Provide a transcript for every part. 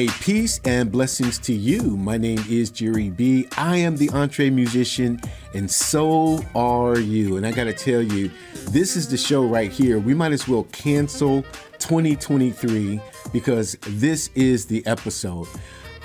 Hey, peace and blessings to you. My name is Jerry B. I am the EntreMusician, and so are you. And I got to tell you, this is the show right here. We might as well cancel 2023 because this is the episode.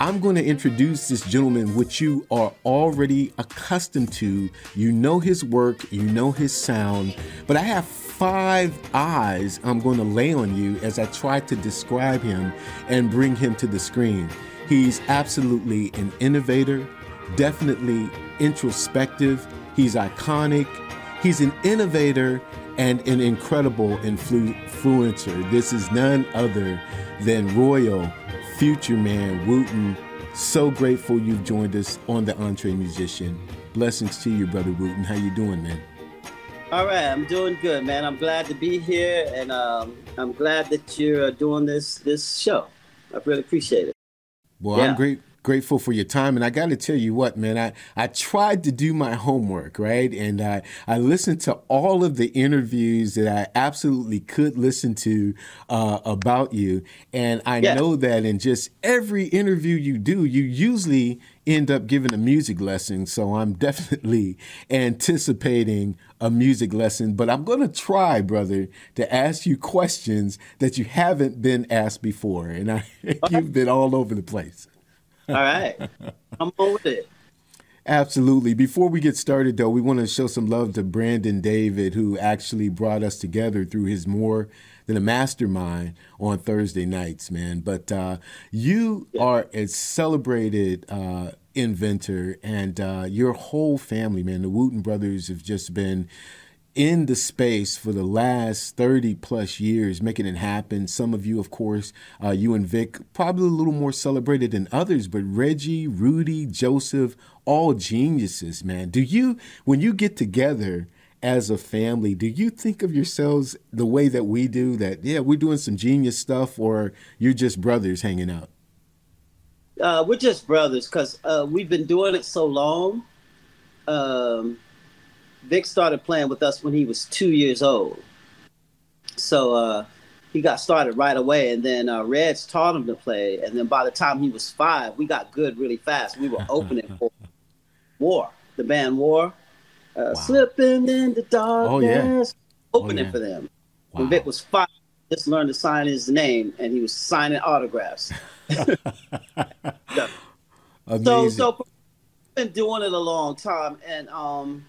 I'm going to introduce this gentleman, which you are already accustomed to. You know his work, you know his sound, but I have five eyes I'm going to lay on you as I try to describe him and bring him to the screen. He's absolutely an innovator, definitely introspective, he's iconic, he's an innovator and an incredible influencer. This is none other than Royel Future Man Wooten. So grateful you've joined us on the EntreMusician. Blessings to you, brother Wooten. How you doing, man? All right, I'm doing good, man. I'm glad to be here, and um, I'm glad that you're doing this this show. I really appreciate it. Well, yeah. I'm great grateful for your time. And I got to tell you what, man, I, I tried to do my homework, right? And I, I listened to all of the interviews that I absolutely could listen to uh, about you. And I yeah. know that in just every interview you do, you usually end up giving a music lesson. So I'm definitely anticipating a music lesson. But I'm going to try, brother, to ask you questions that you haven't been asked before. And I, you've been all over the place. All right. I'm on with it. Absolutely. Before we get started, though, we want to show some love to Brandon David, who actually brought us together through his More Than a Mastermind on Thursday nights, man. But uh, you yeah. are a celebrated uh, inventor, and uh, your whole family, man, the Wooten brothers have just been in the space for the last 30 plus years, making it happen. Some of you, of course, uh, you and Vic, probably a little more celebrated than others, but Regi, Rudy, Joseph, all geniuses, man. Do you, when you get together as a family, do you think of yourselves the way that we do that, yeah, we're doing some genius stuff, or you're just brothers hanging out? Uh, we're just brothers because uh, we've been doing it so long. Um, Vic started playing with us when he was two years old. So uh, he got started right away, and then uh, Reds taught him to play. And then by the time he was five, we got good really fast. We were opening for War, the band War, uh, wow. slipping in the darkness, oh, yeah. opening oh, yeah. for them. Wow. When Vic was five, just learned to sign his name, and he was signing autographs. so, so been doing it a long time, and um,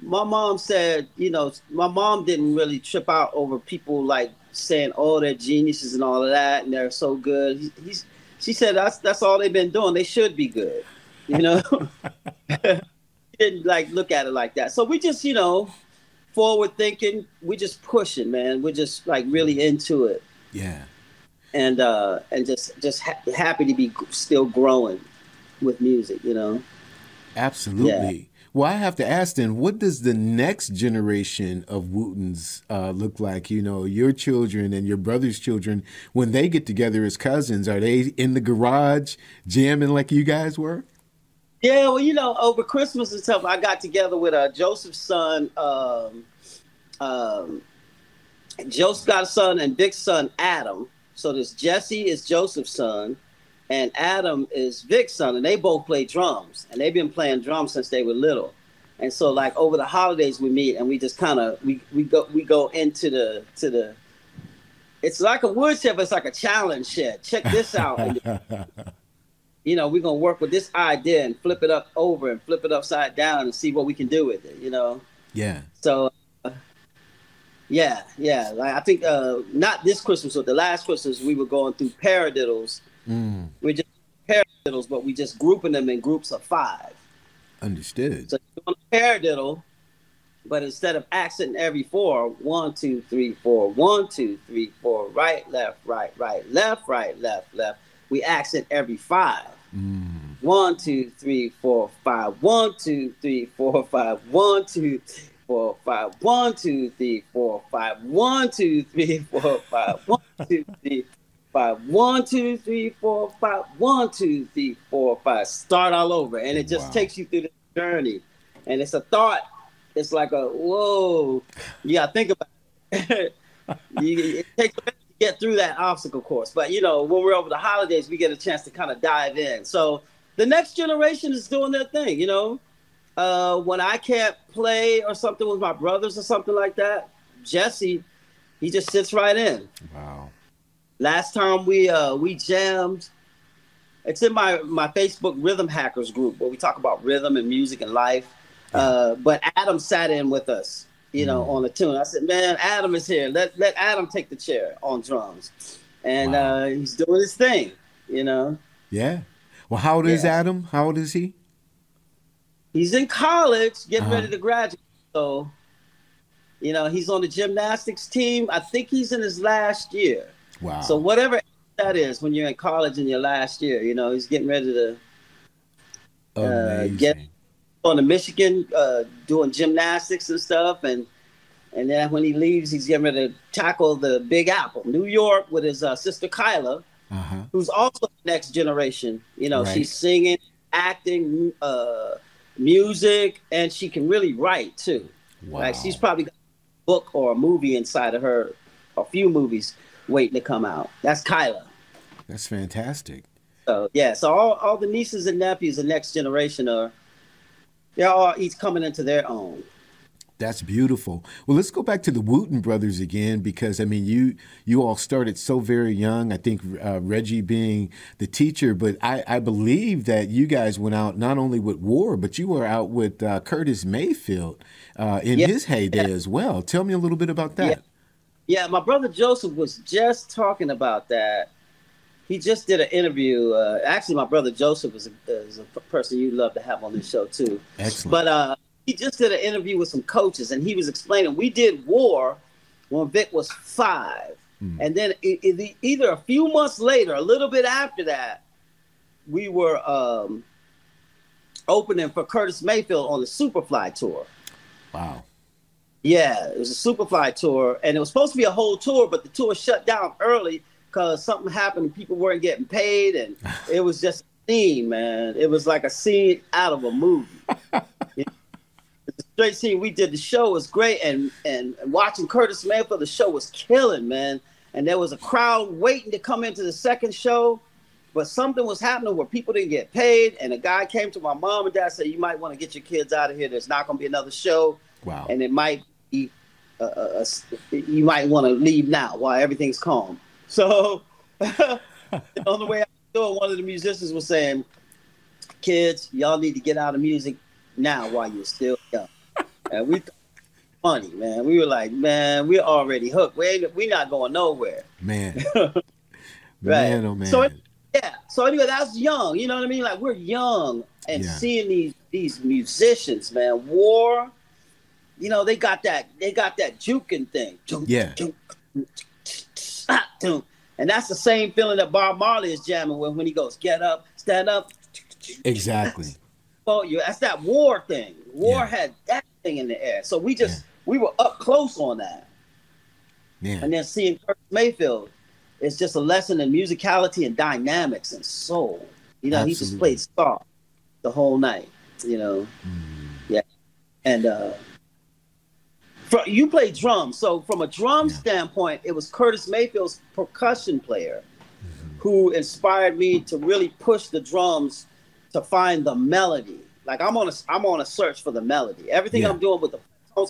my mom said, you know, my mom didn't really trip out over people like saying, "Oh, they're geniuses" and all of that, and they're so good. He's, she said that's that's all they've been doing. They should be good, you know. didn't like look at it like that. So we just, you know, forward thinking. We just pushing, man. We're just like really into it. Yeah. And uh and just just ha- happy to be still growing with music, you know. Absolutely. Yeah. Well, I have to ask then, what does the next generation of Wootens uh, look like? You know, your children and your brother's children, when they get together as cousins, are they in the garage jamming like you guys were? Yeah, well, you know, over Christmas and stuff, I got together with uh, Joseph's son. Um, um, Joseph got a son and Vic's son, Adam. So this Jesse is Joseph's son and Adam is Vic's son, and they both play drums, and they've been playing drums since they were little. And so, like over the holidays, we meet and we just kind of we we go we go into the to the. It's like a woodshed, but it's like a challenge shed. Check this out. you know, we're gonna work with this idea and flip it up over and flip it upside down and see what we can do with it. You know. Yeah. So. Uh, yeah, yeah. Like I think uh, not this Christmas, but the last Christmas, we were going through paradiddles Mm. We're just paradiddles, but we just grouping them in groups of five. Understood. So you're on a paradiddle, but instead of accenting every four, one, two, three, four, one, two, three, four, right, left, right, right, left, right, left, left, we accent every five. Mm. One, two, three, four, five. One, two, three, four, five. One, two, four, five. One, two, three, four, five. One, two, three, four, five. One, two, three, five. One, two, three, four, five. One, two, three, four, five. Start all over. And it just wow. takes you through the journey. And it's a thought. It's like a, whoa. Yeah, think about it. it takes get through that obstacle course. But you know, when we're over the holidays, we get a chance to kind of dive in. So the next generation is doing their thing. You know, uh, when I can't play or something with my brothers or something like that, Jesse, he just sits right in. Wow. Last time we uh, we jammed, it's in my my Facebook Rhythm Hackers group where we talk about rhythm and music and life. Uh, but Adam sat in with us, you know, mm. on the tune. I said, "Man, Adam is here. Let let Adam take the chair on drums," and wow. uh, he's doing his thing, you know. Yeah. Well, how old yeah. is Adam? How old is he? He's in college, getting uh-huh. ready to graduate. So, you know, he's on the gymnastics team. I think he's in his last year. Wow. So whatever that is when you're in college in your last year, you know, he's getting ready to uh, get on to Michigan, uh, doing gymnastics and stuff, and and then when he leaves, he's getting ready to tackle the Big Apple, New York, with his uh, sister Kyla, uh-huh. who's also the next generation. You know, right. she's singing, acting, uh, music, and she can really write too. Wow. Like she's probably got a book or a movie inside of her, a few movies waiting to come out. That's Kyla. That's fantastic. So yeah, so all, all the nieces and nephews, the next generation are they're all each coming into their own. That's beautiful. Well, let's go back to the Wooten brothers again because I mean, you you all started so very young. I think uh, Regi being the teacher, but I, I believe that you guys went out not only with War, but you were out with uh, Curtis Mayfield uh, in yeah. his heyday yeah. as well. Tell me a little bit about that. Yeah. yeah, my brother Joseph was just talking about that he just did an interview. Uh, actually, my brother Joseph is a, is a person you'd love to have on this show too. Excellent. But uh, he just did an interview with some coaches, and he was explaining we did war when Vic was five, mm. and then it, it, either a few months later, a little bit after that, we were um, opening for Curtis Mayfield on the Superfly tour. Wow. Yeah, it was a Superfly tour, and it was supposed to be a whole tour, but the tour shut down early because something happened and people weren't getting paid, and it was just a scene, man. It was like a scene out of a movie. you know, the straight scene we did the show was great, and, and and watching Curtis Mayfield, the show was killing, man. And there was a crowd waiting to come into the second show, but something was happening where people didn't get paid, and a guy came to my mom and dad and said, "You might want to get your kids out of here. There's not going to be another show, wow. and it might be." Uh, uh, uh you might want to leave now while everything's calm. So on the way out the door, one of the musicians was saying, "Kids, y'all need to get out of music now while you're still young." And we thought funny, man. We were like, man, we're already hooked. We ain't, we not going nowhere. Man. right. Man, oh man. So yeah. So anyway, that's young. You know what I mean? Like we're young and yeah. seeing these these musicians, man. War. You know, they got that they got that juking thing. yeah. And that's the same feeling that Bob Marley is jamming with when he goes, get up, stand up. Exactly. Well, you that's that war thing. War yeah. had that thing in the air. So we just yeah. we were up close on that. Yeah. And then seeing Kurt Mayfield is just a lesson in musicality and dynamics and soul. You know, Absolutely. he just played soft the whole night. You know. Mm. Yeah. And uh you play drums, so from a drum yeah. standpoint, it was Curtis Mayfield's percussion player mm-hmm. who inspired me to really push the drums to find the melody. Like I'm on a I'm on a search for the melody. Everything yeah. I'm doing with the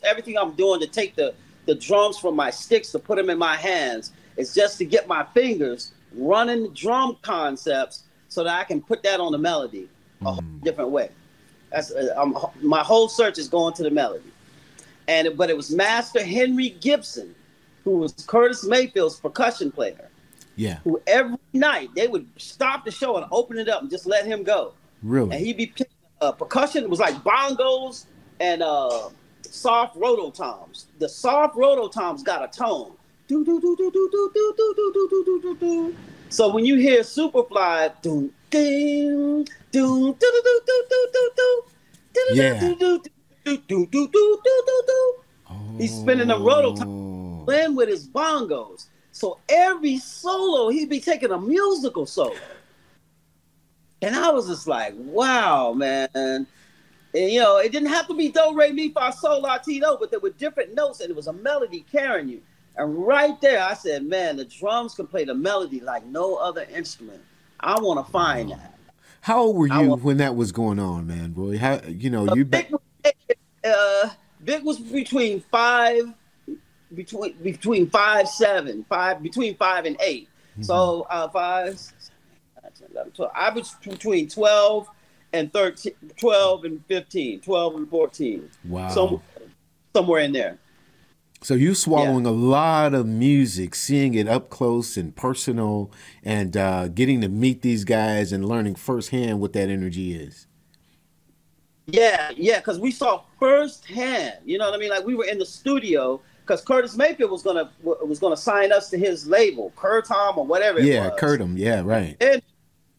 everything I'm doing to take the the drums from my sticks to put them in my hands is just to get my fingers running drum concepts so that I can put that on the melody a mm. different way. That's uh, my whole search is going to the melody and but it was Master Henry Gibson, who was Curtis Mayfield's percussion player. Yeah. Who every night they would stop the show and open it up and just let him go. Really? And he'd be picking uh, percussion. It was like bongos and uh, soft rototoms. The soft rototoms got a tone. Do do do do do do do do do do do do do. So when you hear Superfly, do ding, do do do do do do do do. Yeah. Do, do, do, do do do do do do do. He's spinning a rototom, oh. playing with his bongos. So every solo, he'd be taking a musical solo. And I was just like, wow, man. And, you know, it didn't have to be do, re, mi, fa, sol, la, ti, do, but there were different notes and it was a melody carrying you. And right there, I said, man, the drums can play the melody like no other instrument. I want to find that. How old were you want, when that was going on, man, boy? How you know you? Vic, uh, Vic was between five, between between five seven, five between five and 8 mm-hmm. So uh, five, I was between twelve and 13, 12 and 15, 12 and 14. Wow. Some, somewhere in there. So you swallowing yeah. a lot of music, seeing it up close and personal, and uh, getting to meet these guys and learning firsthand what that energy is. Yeah, yeah, because we saw firsthand. You know what I mean? Like we were in the studio because Curtis Mayfield was gonna was gonna sign us to his label, Curtom or whatever. Yeah, Curtom. Yeah, right. And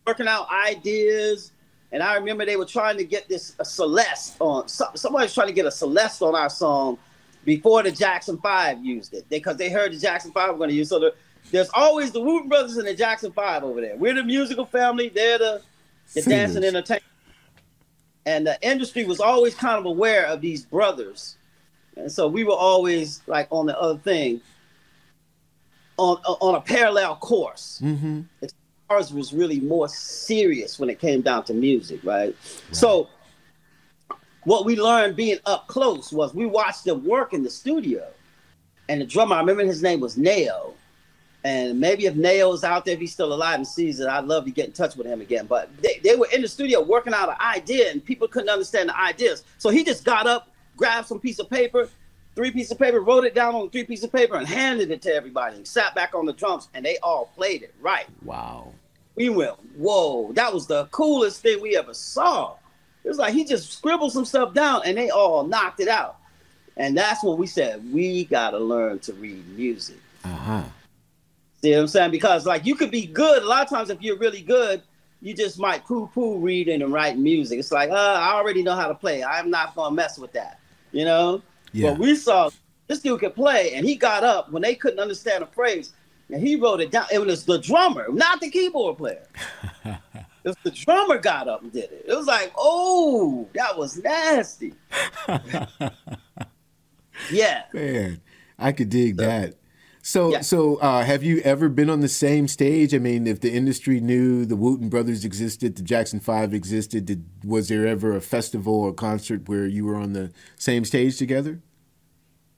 working out ideas, and I remember they were trying to get this Celeste on. Somebody was trying to get a Celeste on our song before the Jackson Five used it because they heard the Jackson Five were going to use. It. So the, there's always the Wooten Brothers and the Jackson Five over there. We're the musical family. They're the, the dancing entertainment. And the industry was always kind of aware of these brothers, and so we were always like on the other thing, on on a parallel course. Mm-hmm. Ours was really more serious when it came down to music, right? right. So what we learned being up close was we watched them work in the studio. And the drummer, I remember his name was Nao. And maybe if Nao's out there, if he's still alive and sees it, I'd love to get in touch with him again. But they, they were in the studio working out an idea and people couldn't understand the ideas. So he just got up, grabbed some piece of paper, three pieces of paper, wrote it down on three pieces of paper and handed it to everybody and sat back on the drums and they all played it right. Wow. We went, whoa, that was the coolest thing we ever saw. It was like he just scribbled some stuff down and they all knocked it out. And that's when we said, we got to learn to read music. Uh-huh. See what I'm saying? Because like you could be good. A lot of times if you're really good, you just might poo-poo reading and writing music. It's like, uh, I already know how to play. I'm not gonna mess with that. You know? Yeah. But we saw this dude could play and he got up when they couldn't understand a phrase and he wrote it down. It was the drummer, not the keyboard player. If the drummer got up and did it, it was like, oh, that was nasty. yeah, man, I could dig so, that. So, yeah. so uh, have you ever been on the same stage? I mean, if the industry knew the Wooten Brothers existed, the Jackson Five existed, did, was there ever a festival or concert where you were on the same stage together?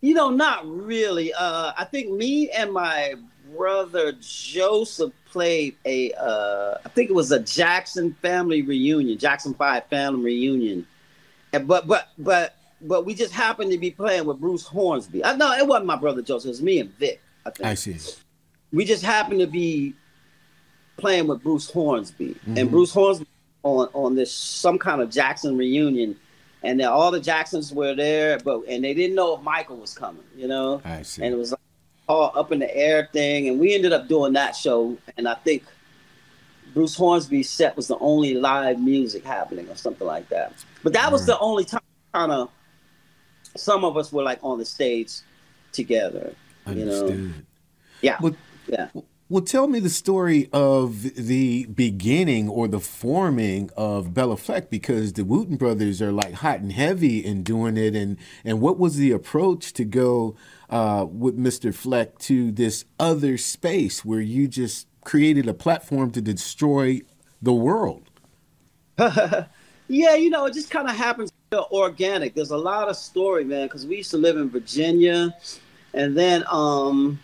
You know, not really. Uh, I think me and my brother Joseph played a, uh, I think it was a Jackson family reunion, Jackson Five family reunion, and but but but but we just happened to be playing with Bruce Hornsby. I know it wasn't my brother Joseph, it was me and Vic. I think. I see. We just happened to be playing with Bruce Hornsby, mm-hmm. and Bruce Hornsby on on this some kind of Jackson reunion. And then all the Jacksons were there, but and they didn't know if Michael was coming, you know. I see. And it was like all up in the air thing, and we ended up doing that show. And I think Bruce Hornsby's set was the only live music happening or something like that. But that was the only time kind of some of us were like on the stage together. Understood. You know? Yeah. Well, yeah. Well, tell me the story of the beginning or the forming of Bela Fleck because the Wooten brothers are like hot and heavy in doing it, and and what was the approach to go uh, with Mr. Fleck to this other space where you just created a platform to destroy the world? yeah, you know, it just kind of happens organic. There's a lot of story, man, because we used to live in Virginia, and then um,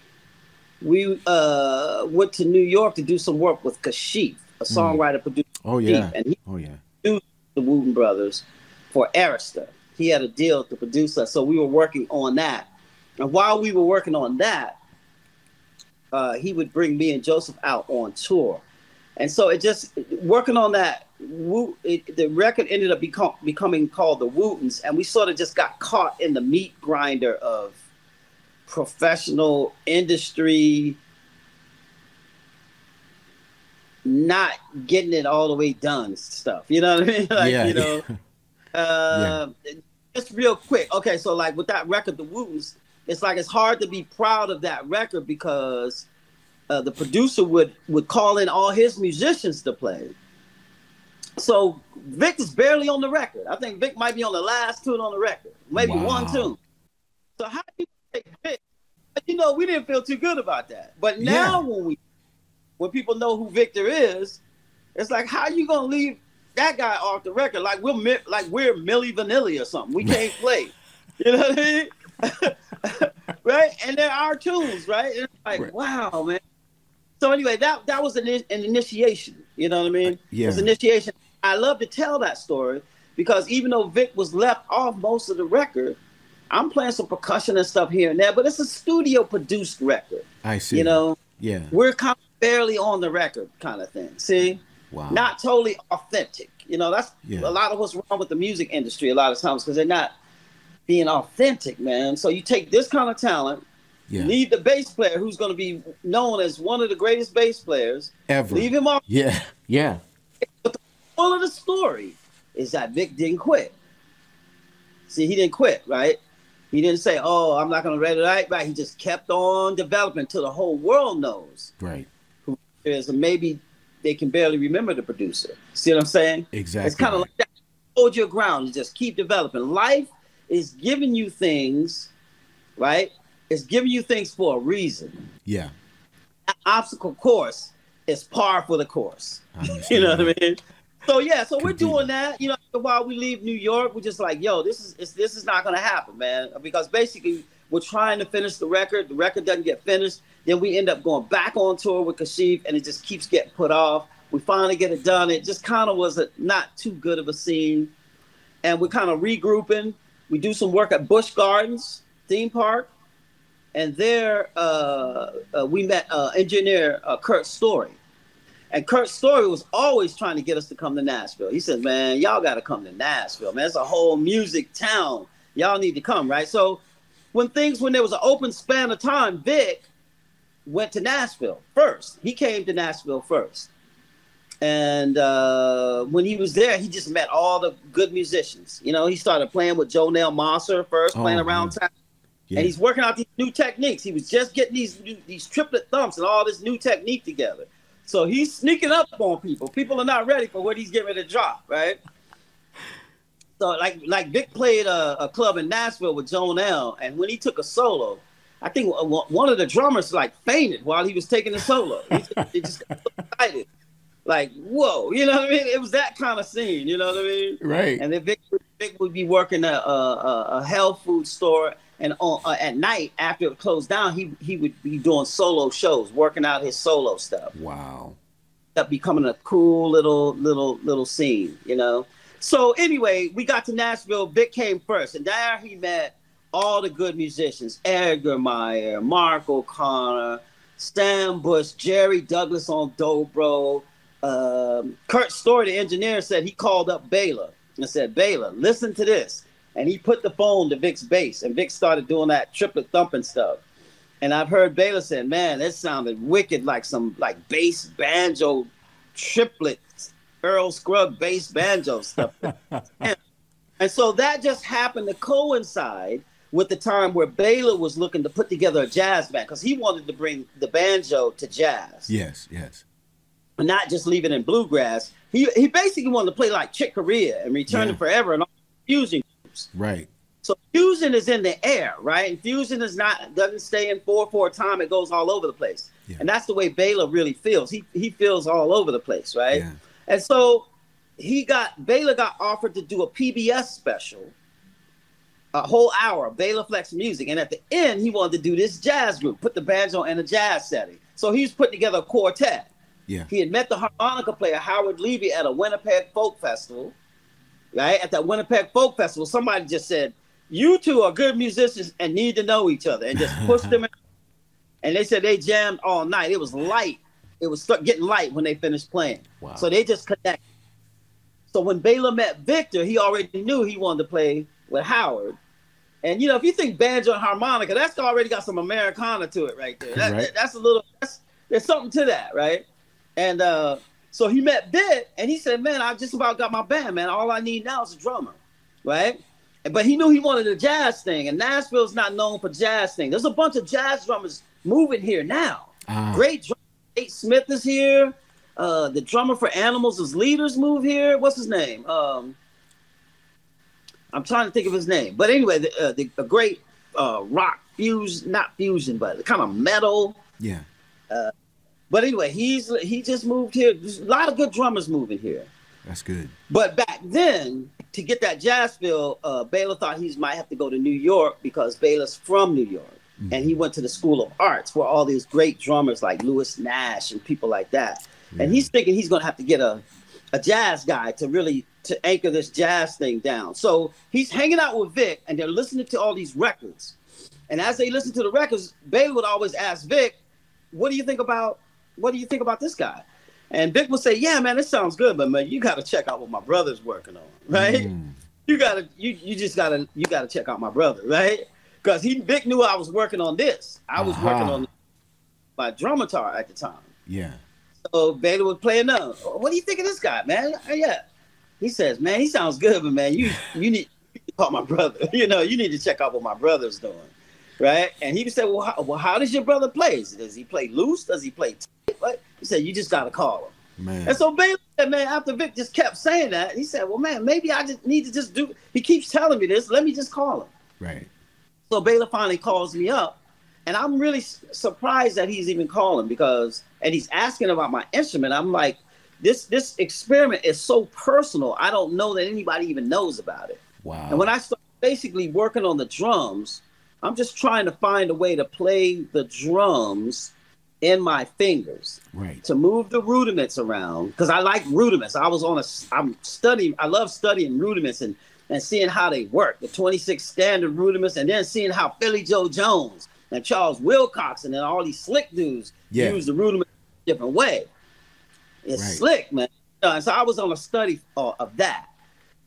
we uh, went to New York to do some work with Kashif, a mm. songwriter mm. producer. Oh yeah, and he oh yeah, the Wooten Brothers for Arista. He had a deal to produce us, so we were working on that. And while we were working on that, uh, he would bring me and Joseph out on tour. And so it just working on that, it, the record ended up become, becoming called the Wootens, and we sort of just got caught in the meat grinder of professional industry, not getting it all the way done stuff. You know what I mean? like, yeah. You know, uh, yeah. just real quick. Okay, so like with that record, the Wootens, it's like it's hard to be proud of that record because uh, the producer would would call in all his musicians to play. So Vic is barely on the record. I think Vic might be on the last tune on the record, maybe wow. one tune. So how do you Vic you know, we didn't feel too good about that. But now yeah. when we when people know who Victor is, it's like how you gonna leave that guy off the record? Like we're like we're Milli Vanilli or something. We can't play. You know what I mean? right? And there are our tunes, right? It's like, right. wow, man. So anyway, that that was an, an initiation. You know what I mean? Yeah. It was initiation. I love to tell that story because even though Vic was left off most of the record, I'm playing some percussion and stuff here and there, but it's a studio produced record. I see. You know? Yeah. We're kind of barely on the record kind of thing. See? Wow. Not totally authentic. You know, that's yeah. a lot of what's wrong with the music industry a lot of times because they're not being authentic, man. So you take this kind of talent, yeah. leave the bass player who's going to be known as one of the greatest bass players ever. Leave him off. Yeah, yeah. But the whole of the story is that Vic didn't quit. See, he didn't quit, right? He didn't say, "Oh, I'm not going to read it right." Right? He just kept on developing until the whole world knows. Right. Who is, and maybe they can barely remember the producer. See what I'm saying? Exactly. It's kind of like that. Hold your ground. You just keep developing. Life is giving you things, right? It's giving you things for a reason. Yeah. An obstacle course is par for the course. you know what I mean? So yeah, so we're doing that. You know, while we leave New York, we're just like, yo, this is this is not gonna happen, man. Because basically, we're trying to finish the record. The record doesn't get finished. Then we end up going back on tour with Kashif, and it just keeps getting put off. We finally get it done. It just kind of was a, not too good of a scene, and we're kind of regrouping we do some work at Busch Gardens theme park, and there uh, uh, we met uh, engineer uh, Kurt Story. And Kurt Story was always trying to get us to come to Nashville. He said, "Man, y'all got to come to Nashville. Man, it's a whole music town. Y'all need to come, right?" So, when things when there was an open span of time, Vic went to Nashville first. He came to Nashville first. And uh, when he was there, he just met all the good musicians. You know, he started playing with Jonell Mosser first, playing oh, around town. Yeah. And he's working out these new techniques. He was just getting these new, these triplet thumps and all this new technique together. So he's sneaking up on people. People are not ready for what he's getting ready to drop, right? So like like Vic played a, a club in Nashville with Jonell, and when he took a solo, I think one of the drummers like fainted while he was taking the solo. He just, he just got so excited like whoa, you know what I mean? It was that kind of scene, you know what I mean? Right. And then Vic, Vic would be working a, a, a health food store, and on uh, at night after it closed down, he he would be doing solo shows, working out his solo stuff. Wow. That becoming a cool little little little scene, you know. So anyway, we got to Nashville. Vic came first, and there he met all the good musicians: Edgar Meyer, Mark O'Connor, Sam Bush, Jerry Douglas on dobro, um, Kurt Story, the engineer, said he called up Bela and said, Bela, listen to this. And he put the phone to Vic's bass, and Vic started doing that triplet thumping stuff. And I've heard Bela say, man, that sounded wicked like some like bass banjo triplet Earl Scruggs bass banjo stuff. and, and so that just happened to coincide with the time where Bela was looking to put together a jazz band because he wanted to bring the banjo to jazz. Yes, yes And not just leaving in bluegrass. He he basically wanted to play like Chick Corea and Return yeah. to Forever and all fusion Right. So fusion is in the air, right? And fusion is not doesn't stay in four four time. It goes all over the place, yeah. and that's the way Bela really feels. He he feels all over the place, right? Yeah. And so he got Bela got offered to do a PBS special, a whole hour of Bela Fleck's music, and at the end he wanted to do this jazz group, put the banjo in a jazz setting. So he's putting together a quartet. Yeah. He had met the harmonica player Howard Levy at a Winnipeg Folk Festival. Right at that Winnipeg Folk Festival, somebody just said, "You two are good musicians and need to know each other," and just pushed them. In. And they said they jammed all night. It was light. It was getting light when they finished playing. Wow. So they just connected. So when Bela met Victor, he already knew he wanted to play with Howard. And you know, if you think banjo and harmonica, that's already got some Americana to it right there. That, right. That, that's a little. That's, there's something to that, right? And uh, so he met Vic, and he said, "Man, I just about got my band, man. All I need now is a drummer, right?" But he knew he wanted a jazz thing, and Nashville's not known for jazz thing. There's a bunch of jazz drummers moving here now. Uh. Great drummer. Nate Smith is here. Uh, the drummer for Animals as Leaders move here. What's his name? Um, I'm trying to think of his name. But anyway, the, uh, the, the great uh, rock fusion, not fusion, but kind of metal. Yeah. But anyway, he's he just moved here. There's a lot of good drummers moving here. That's good. But back then, to get that jazz feel, uh, Bela thought he might have to go to New York because Bela's from New York. Mm-hmm. And he went to the School of Arts where all these great drummers like Lewis Nash and people like that. Yeah. And he's thinking he's going to have to get a, a jazz guy to really to anchor this jazz thing down. So he's hanging out with Vic and they're listening to all these records. And as they listen to the records, Bela would always ask Vic, "What do you think about what do you think about this guy?" And Vic would say, "Yeah, man, this sounds good, but man, you got to check out what my brother's working on, right? Mm. You gotta, you you just gotta, you gotta check out my brother, right? Because he Vic knew I was working on this. I was uh-huh. working on my drumitar at the time. Yeah. So Bela was playing up. What do you think of this guy, man? Uh, yeah. He says, man, he sounds good, but man, you you need to call my brother. you know, you need to check out what my brother's doing, right? And he said, well, how, well, how does your brother play? Does he play loose? Does he play? Tight? What? He said, you just gotta call him. Man. And so Bela said, man, after Vic just kept saying that, he said, well, man, maybe I just need to just do. He keeps telling me this. Let me just call him. Right. So Bela finally calls me up, and I'm really surprised that he's even calling because, and he's asking about my instrument. I'm like, this this experiment is so personal. I don't know that anybody even knows about it. Wow. And when I start basically working on the drums, I'm just trying to find a way to play the drums in my fingers. Right. To move the rudiments around because I like rudiments. I was on a I'm studying I love studying rudiments and and seeing how they work, the 26 standard rudiments, and then seeing how Philly Joe Jones and Charles Wilcox and then all these slick dudes yeah. use the rudiments a different way. It's right. slick, man. and so I was on a study uh, of that,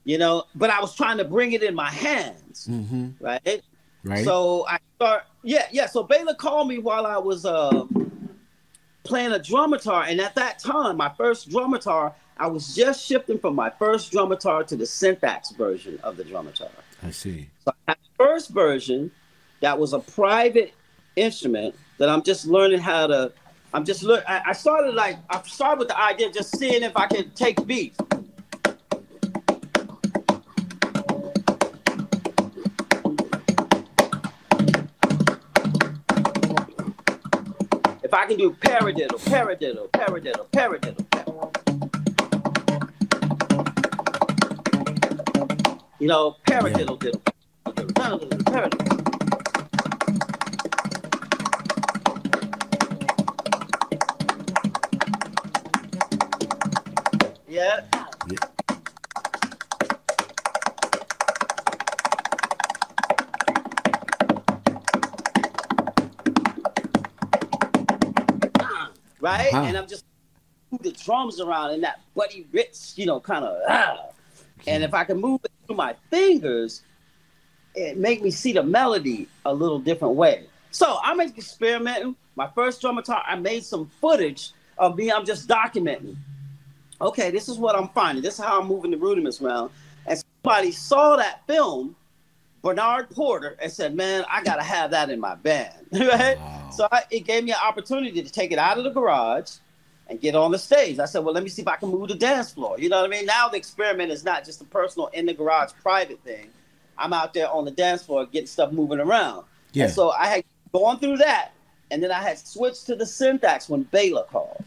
you know, but I was trying to bring it in my hands, mm-hmm. right? Right. So I start, yeah, yeah. So Bela called me while I was uh, playing a drumitar, and at that time, my first drumitar, I was just shifting from my first drumitar to the SynthAxe version of the drumitar. I see. So I first version, that was a private instrument that I'm just learning how to I'm just look. I, I started like I started with the idea of just seeing if I can take beats. If I can do paradiddle, paradiddle, paradiddle, paradiddle, you know, paradiddle, diddle, paradiddle, paradiddle. Yeah. Right? Uh-huh. And I'm just move the drums around in that Buddy Rich, you know, kind of ah. And if I can move it through my fingers, it make me see the melody a little different way. So I'm experimenting. My first drum guitar, I made some footage of me. I'm just documenting okay, this is what I'm finding. This is how I'm moving the rudiments around. And somebody saw that film, Bernard Porter, and said, man, I got to have that in my band. right? Wow. So I, it gave me an opportunity to take it out of the garage and get on the stage. I said, well, let me see if I can move the dance floor. You know what I mean? Now the experiment is not just a personal in the garage private thing. I'm out there on the dance floor getting stuff moving around. Yeah. And so I had gone through that, and then I had switched to the SynthAxe when Bela called.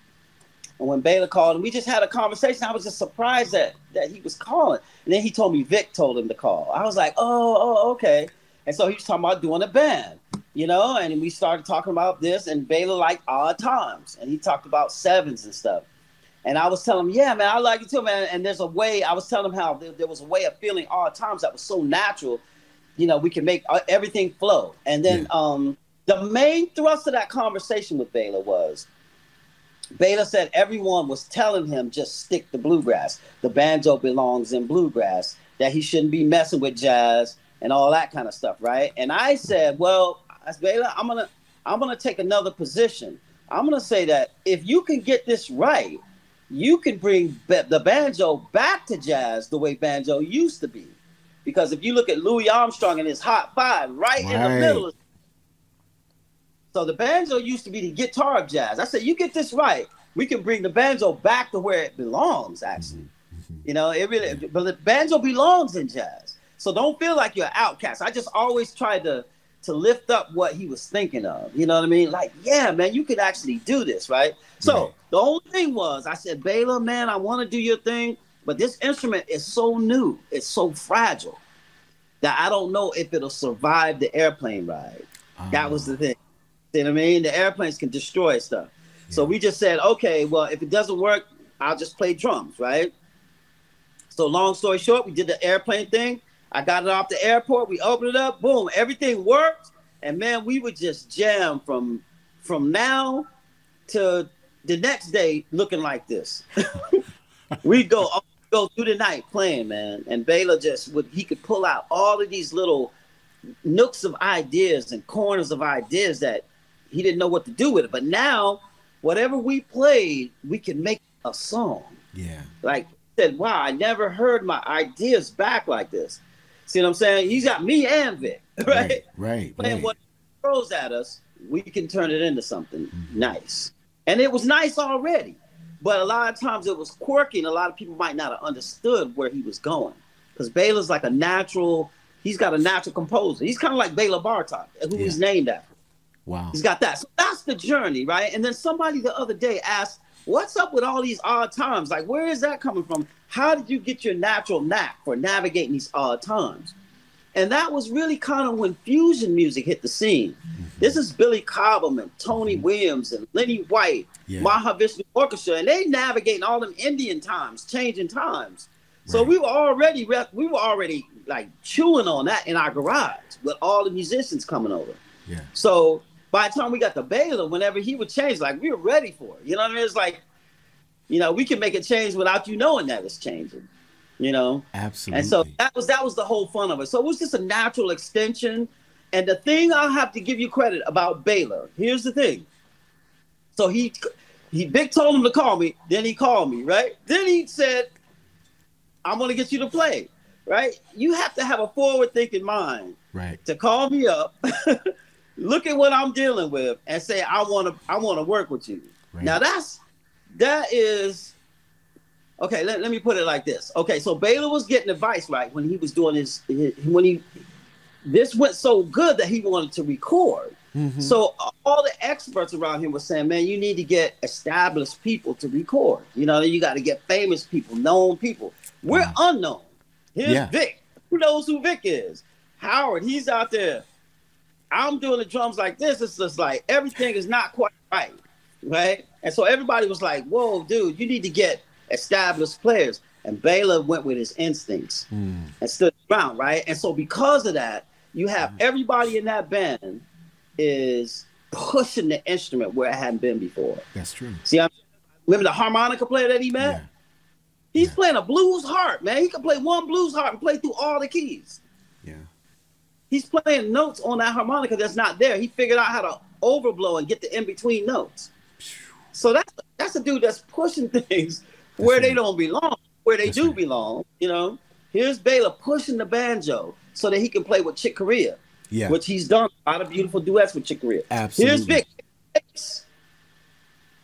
And when Bela called, and we just had a conversation, I was just surprised that that he was calling. And then he told me Vic told him to call. I was like, oh, oh, okay. And so he was talking about doing a band, you know, and we started talking about this. And Bela liked odd times, and he talked about sevens and stuff. And I was telling him, yeah, man, I like it too, man. And there's a way. I was telling him how there, there was a way of feeling odd times that was so natural. You know, we can make uh, everything flow. And then yeah. um, the main thrust of that conversation with Bela was Bela said everyone was telling him just stick to bluegrass. The banjo belongs in bluegrass. That he shouldn't be messing with jazz and all that kind of stuff, right? And I said, well, Bela, I'm gonna I'm gonna take another position. I'm gonna say that if you can get this right, you can bring the banjo back to jazz the way banjo used to be. Because if you look at Louis Armstrong and his hot five, right, right. in the middle so the banjo used to be the guitar of jazz. I said, you get this right, we can bring the banjo back to where it belongs. Actually, mm-hmm. you know, it really. But the banjo belongs in jazz. So don't feel like you're an outcast. I just always try to to lift up what he was thinking of. You know what I mean? Like, yeah, man, you could actually do this, right? So Right. the only thing was, I said, Bela, man, I want to do your thing, but this instrument is so new, it's so fragile that I don't know if it'll survive the airplane ride. That was the ah. thing. You know what I mean? The airplanes can destroy stuff. So we just said, okay, well, if it doesn't work, I'll just play drums, right? So long story short, we did the airplane thing. I got it off the airport. We opened it up. Boom, everything worked. And man, we would just jam from from now to the next day looking like this. we go oh, go through the night playing, man. And Bela just would he could pull out all of these little nooks of ideas and corners of ideas that he didn't know what to do with it. But now, whatever we played, we can make a song. Yeah. Like said, wow, I never heard my ideas back like this. See what I'm saying? He's got me and Vic, right? Right. Right. Playing right. what he throws at us, we can turn it into something nice. And it was nice already. But a lot of times it was quirky, and a lot of people might not have understood where he was going. Because Bela's like a natural, he's got a natural composer. He's kind of like Bela Bartok, who he's named after. Wow. He's got that. So that's the journey, right? And then somebody the other day asked, What's up with all these odd times? Like, where is that coming from? How did you get your natural knack for navigating these odd times? And that was really kind of when fusion music hit the scene. Mm-hmm. This is Billy Cobham and Tony mm-hmm. Williams and Lenny White, Yeah. Mahavishnu Orchestra, and they navigating all them Indian times, changing times. So Right. we were already we were already like chewing on that in our garage with all the musicians coming over. Yeah. So by the time we got to Bela, whenever he would change, like we were ready for it. You know what I mean? It's like, you know, we can make a change without you knowing that it's changing. You know? Absolutely. And so that was that was the whole fun of it. So it was just a natural extension. And the thing I'll have to give you credit about Bela, here's the thing. So he he Vic told him to call me, then he called me, right? Then he said, I'm gonna get you to play. Right? You have to have a forward thinking mind right. to call me up, look at what I'm dealing with, and say I want to I want to work with you. Right. Now that's that is okay. Let, let me put it like this. Okay, so Bela was getting advice right when he was doing his, his when he this went so good that he wanted to record. Mhm. So all the experts around him were saying, "Man, you need to get established people to record. You know, you got to get famous people, known people. We're Wow. unknown. Here's Yeah. Vic. Who knows who Vic is? Howard. He's out there. I'm doing the drums like this. It's just like everything is not quite right, right? And so everybody was like, "Whoa, dude, you need to get established players." And Bela went with his instincts Mm. and stood around, right? And so because of that, you have everybody in that band is pushing the instrument where it hadn't been before. That's true. See, I'm, remember the harmonica player that he met? Yeah. He's Yeah. playing a blues harp, man. He can play one blues harp and play through all the keys. He's playing notes on that harmonica that's not there. He figured out how to overblow and get the in between notes. So that's that's a dude that's pushing things where they don't belong, where they do belong. You know, here's Bela pushing the banjo so that he can play with Chick Corea, Yeah. which he's done a lot of beautiful duets with Chick Corea. Absolutely. Here's Vic,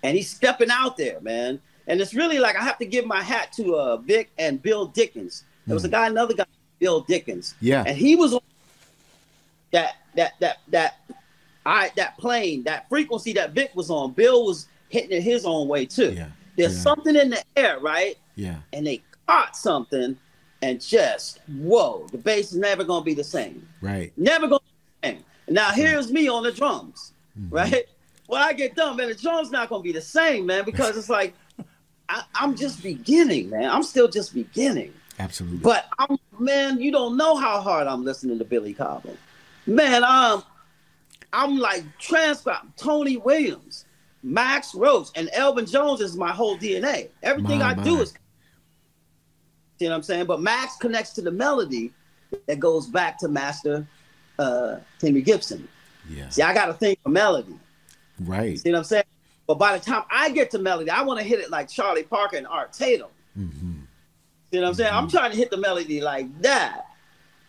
and he's stepping out there, man. And it's really like I have to give my hat to uh, Vic and Bill Dickens. There was a guy, another guy, Bill Dickens. Yeah. and he was on that that that that I that plane, that frequency that Vic was on. Bill was hitting it his own way too. Yeah. There's Yeah. something in the air, right? Yeah. And they caught something, and just whoa, the bass is never gonna be the same. Right. Never gonna be the same. Now here's me on the drums, Mhm. right? When I get done, man, the drums not gonna be the same, man, because it's like I, I'm just beginning, man. I'm still just beginning. Absolutely. But I'm man, you don't know how hard I'm listening to Billy Cobham. Man, I'm I'm like transcribed Tony Williams, Max Roach, and Elvin Jones is my whole DNA. Everything My, I do is you know what I'm saying? But Max connects to the melody that goes back to Master uh Henry Gibson. yeah. See, I got to think of melody. Right. See what I'm saying? But by the time I get to melody, I want to hit it like Charlie Parker and Art Tatum. hmm You know what I'm saying? I'm trying to hit the melody like that.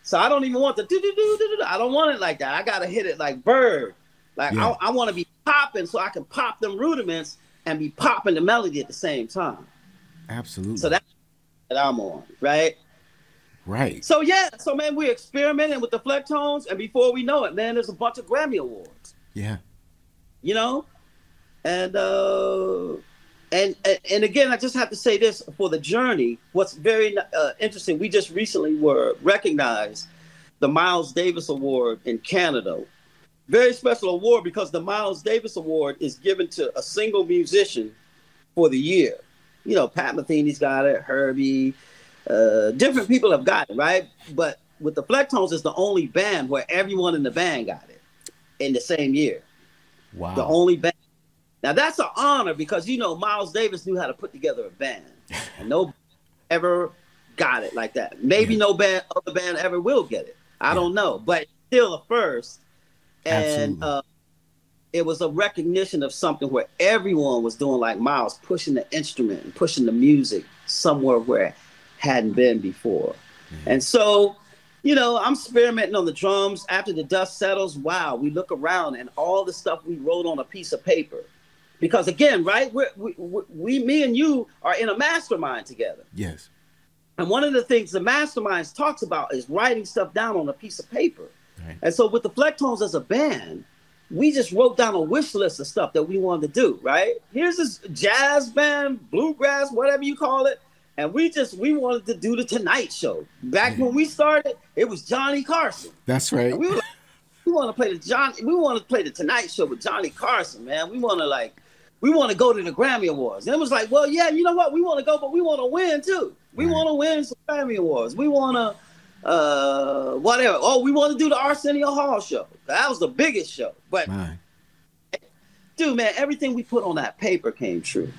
So I don't even want the do do do do do. I don't want it like that. I gotta hit it like Bird. Like Yeah. I, I want to be popping so I can pop them rudiments and be popping the melody at the same time. Absolutely. So that's that I'm on, right? Right. So yeah, so man, we're experimenting with the Flecktones, and before we know it, man, there's a bunch of Grammy awards. Yeah. You know, and uh, and and again, I just have to say this for the journey. What's very uh, interesting, we just recently were recognized the Miles Davis Award in Canada. Very special award because the Miles Davis Award is given to a single musician for the year. You know, Pat Metheny's got it, Herbie, uh, different people have got it, right? But with the Flecktones, it's the only band where everyone in the band got it in the same year. Wow. The only band. Now that's an honor because you know Miles Davis knew how to put together a band, and no ever got it like that. Maybe yeah. no band other band ever will get it. I yeah. don't know, but still a first. And uh, it was a recognition of something where everyone was doing like Miles, pushing the instrument and pushing the music somewhere where hadn't been before. And so, you know, I'm experimenting on the drums. After the dust settles, wow, we look around and all the stuff we wrote on a piece of paper. Because again, right, we we, we, me and you are in a mastermind together. Yes. And one of the things the masterminds talks about is writing stuff down on a piece of paper. Right. And so with the Flecktones as a band, we just wrote down a wish list of stuff that we wanted to do, right? Here's this jazz band, bluegrass, whatever you call it and we just we wanted to do the Tonight Show. Back when we started, it was Johnny Carson. That's right. And we were like, we want to play the John. We want to play the Tonight Show with Johnny Carson, man. We want to like, we want to go to the Grammy Awards. And it was like, well, yeah, you know what? We want to go, but we want to win too. We right. want to win some Grammy Awards. We want to, uh, whatever. Oh, we want to do the Arsenio Hall show. That was the biggest show. But, dude, man, everything we put on that paper came true.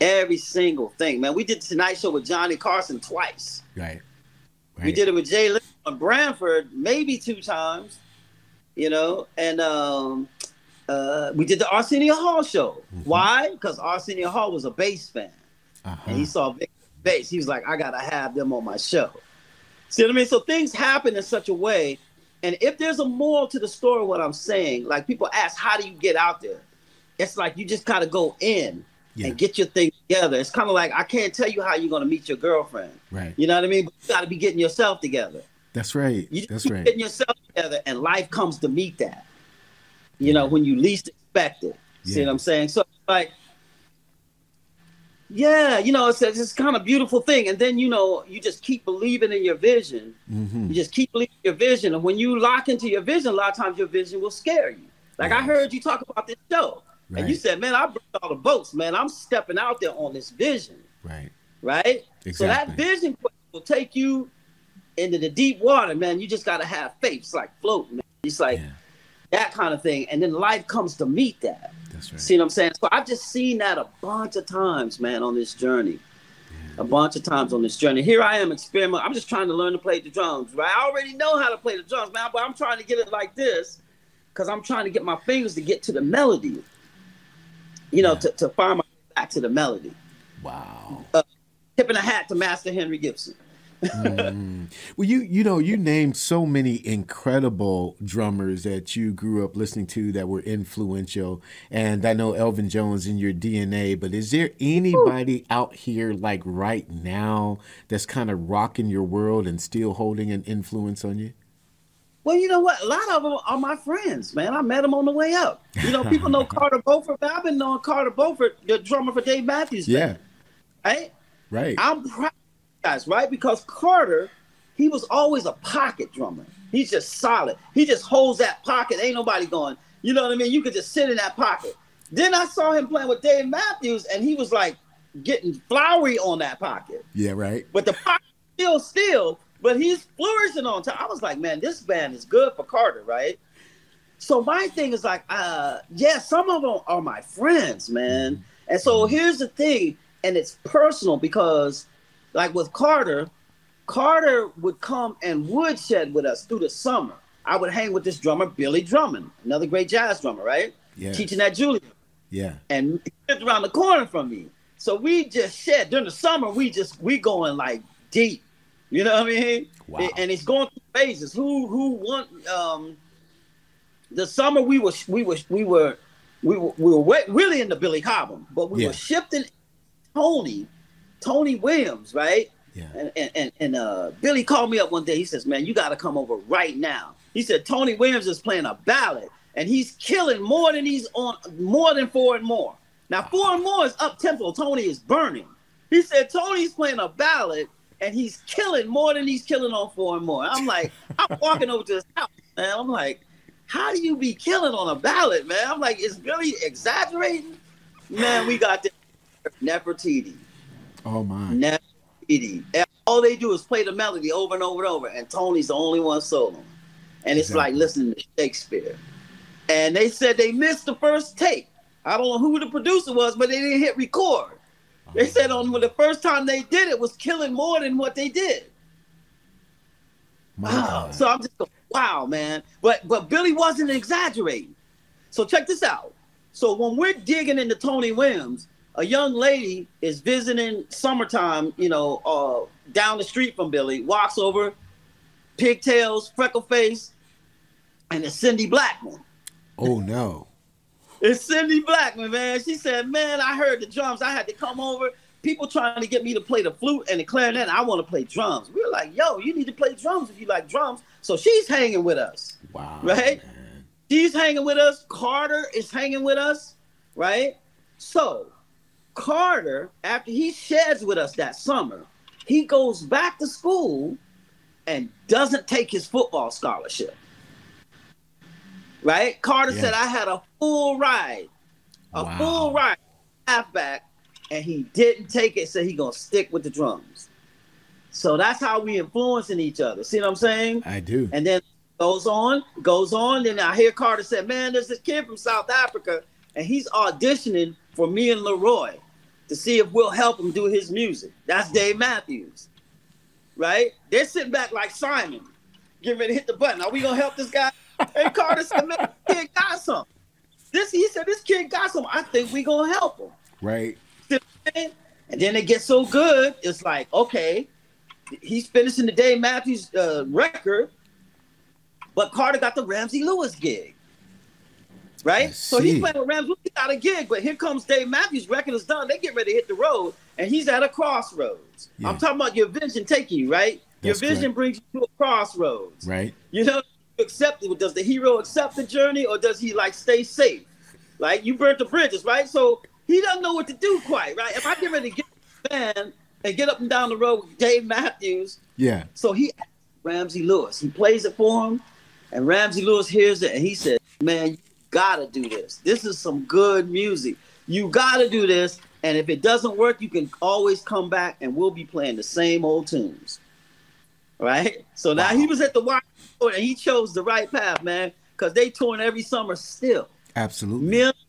Every single thing, man. We did Tonight Show with Johnny Carson twice. Right. right. We did it with Jay Leno on Branford maybe two times, you know, and um, uh, we did the Arsenio Hall show. Mm-hmm. Why? Because Arsenio Hall was a bass fan, uh-huh. and he saw bass. He was like, I gotta have them on my show. See what I mean? So things happen in such a way, and if there's a moral to the story, what I'm saying, like people ask, how do you get out there? It's like you just gotta go in yeah. and get your thing together. It's kind of like I can't tell you how you're gonna meet your girlfriend. Right. You know what I mean? But you got to be getting yourself together. That's right. You That's right. Getting yourself together, and life comes to meet that. You know, when you least expect it. Yeah. See what I'm saying? So like. Yeah, you know, it's it's kind of beautiful thing, and then you know, you just keep believing in your vision. Mm-hmm. You just keep believing your vision, and when you lock into your vision, a lot of times your vision will scare you. Like. I heard you talk about this show. Right. And you said, man, I brought all the boats, man. I'm stepping out there on this vision. Right. Right? Exactly. So that vision will take you into the deep water, man. You just got to have faith. It's like floating, man. It's like yeah. That kind of thing. And then life comes to meet that. That's right. See what I'm saying? So I've just seen that a bunch of times, man, on this journey. Yeah. A bunch of times on this journey. Here I am experimenting. I'm just trying to learn to play the drums, right? I already know how to play the drums, man, but I'm trying to get it like this because I'm trying to get my fingers to get to the melody you know, yeah. to, to find my way back to the melody. Wow. Uh, tipping a hat to Master Henry Gibson. Mm. Well, you you know you named so many incredible drummers that you grew up listening to that were influential, and I know Elvin Jones in your DNA. But is there anybody Ooh. out here like right now that's kind of rocking your world and still holding an influence on you? Well, you know what? A lot of them are my friends, man. I met them on the way up. You know, people know Carter Beauford. I've been knowing Carter Beauford, the drummer for Dave Matthews. Yeah. Right? Right. I'm proud guys, right? Because Carter, he was always a pocket drummer. He's just solid. He just holds that pocket. Ain't nobody going, you know what I mean? You could just sit in that pocket. Then I saw him playing with Dave Matthews, and he was like getting flowery on that pocket. Yeah, right. But the pocket still still, but he's flourishing on top. I was like, man, this band is good for Carter, right? So my thing is like, uh, yeah, some of them are my friends, man. And so mm-hmm. here's the thing, and it's personal because, like with Carter, Carter would come and woodshed with us through the summer. I would hang with this drummer, Billy Drummond, another great jazz drummer, right? Yeah. Teaching at Juilliard. Yeah. And he lived around the corner from me. So we just shed during the summer, we just we going like deep. You know what I mean? Wow. And it's going through phases. Who who want Um, the summer we were we were we were we were, we were really into Billy Cobham, but we yeah. were shifting Tony, Tony Williams, right? Yeah. And and and, and uh, Billy called me up one day. He says, "Man, you got to come over right now." He said Tony Williams is playing a ballad, and he's killing more than he's on more than four and more. Now four and more is up tempo. Tony is burning. He said Tony's playing a ballad, and he's killing more than he's killing on four and more. I'm like, I'm walking over to his house, man. I'm like, how do you be killing on a ballad, man? I'm like, is Billy exaggerating? Man, we got this Nefertiti. Oh my. And all they do is play the melody over and over and over, and Tony's the only one solo. And it's Exactly. like listening to Shakespeare. And they said they missed the first take. I don't know who the producer was, but they didn't hit record. They oh. said on the first time they did it was killing more than what they did. My Wow. God. So I'm just going, wow, man. But but Billy wasn't exaggerating. So check this out. So when we're digging into Tony Williams, a young lady is visiting summertime, you know, uh, down the street from Billy, walks over, pigtails, freckle face, and it's Cindy Blackman. oh no. It's Cindy Blackman, man. She said, Man, I heard the drums. I had to come over. People trying to get me to play the flute and the clarinet. I want to play drums. We were like, Yo, you need to play drums if you like drums. So she's hanging with us. Wow. Right? man. She's hanging with us. Carter is hanging with us. Right? So Carter, after he sheds with us that summer, he goes back to school and doesn't take his football scholarship. Right? Carter Yeah. said, I had a full ride, a Wow. full ride, halfback, and he didn't take it, so he gonna stick with the drums. So that's how we influencing each other. See what I'm saying? I do. And then goes on, goes on. Then I hear Carter said, Man, there's this kid from South Africa, and he's auditioning for me and LeRoi to see if we'll help him do his music. That's Dave Matthews. Right? They're sitting back like Simon, getting ready to hit the button. Are we gonna help this guy? And Carter said, Man, this kid got something. This he said, This kid got something. I think we gonna help him. right. And then it gets so good, it's like, okay, he's finishing the Dave Matthews uh, record, but Carter got the Ramsey Lewis gig. Right? So he's playing with Ramsey Lewis, got a gig, but here comes Dave Matthews' record is done. They get ready to hit the road, and he's at a crossroads. Yeah. I'm talking about your vision taking you, right? That's your vision correct. brings you to a crossroads. Right. You know, you accept it. Does the hero accept the journey or does he like stay safe? Like you burnt the bridges, right? So he doesn't know what to do quite, right? If I get ready to get band and get up and down the road with Dave Matthews, Yeah. so he Ramsey Lewis. He plays it for him, and Ramsey Lewis hears it and he says, Man, you gotta do this. This is some good music. You gotta do this. And if it doesn't work, you can always come back and we'll be playing the same old tunes. Right? So now Wow. he was at the wide and he chose the right path, man, because they touring every summer still. Absolutely. Millions,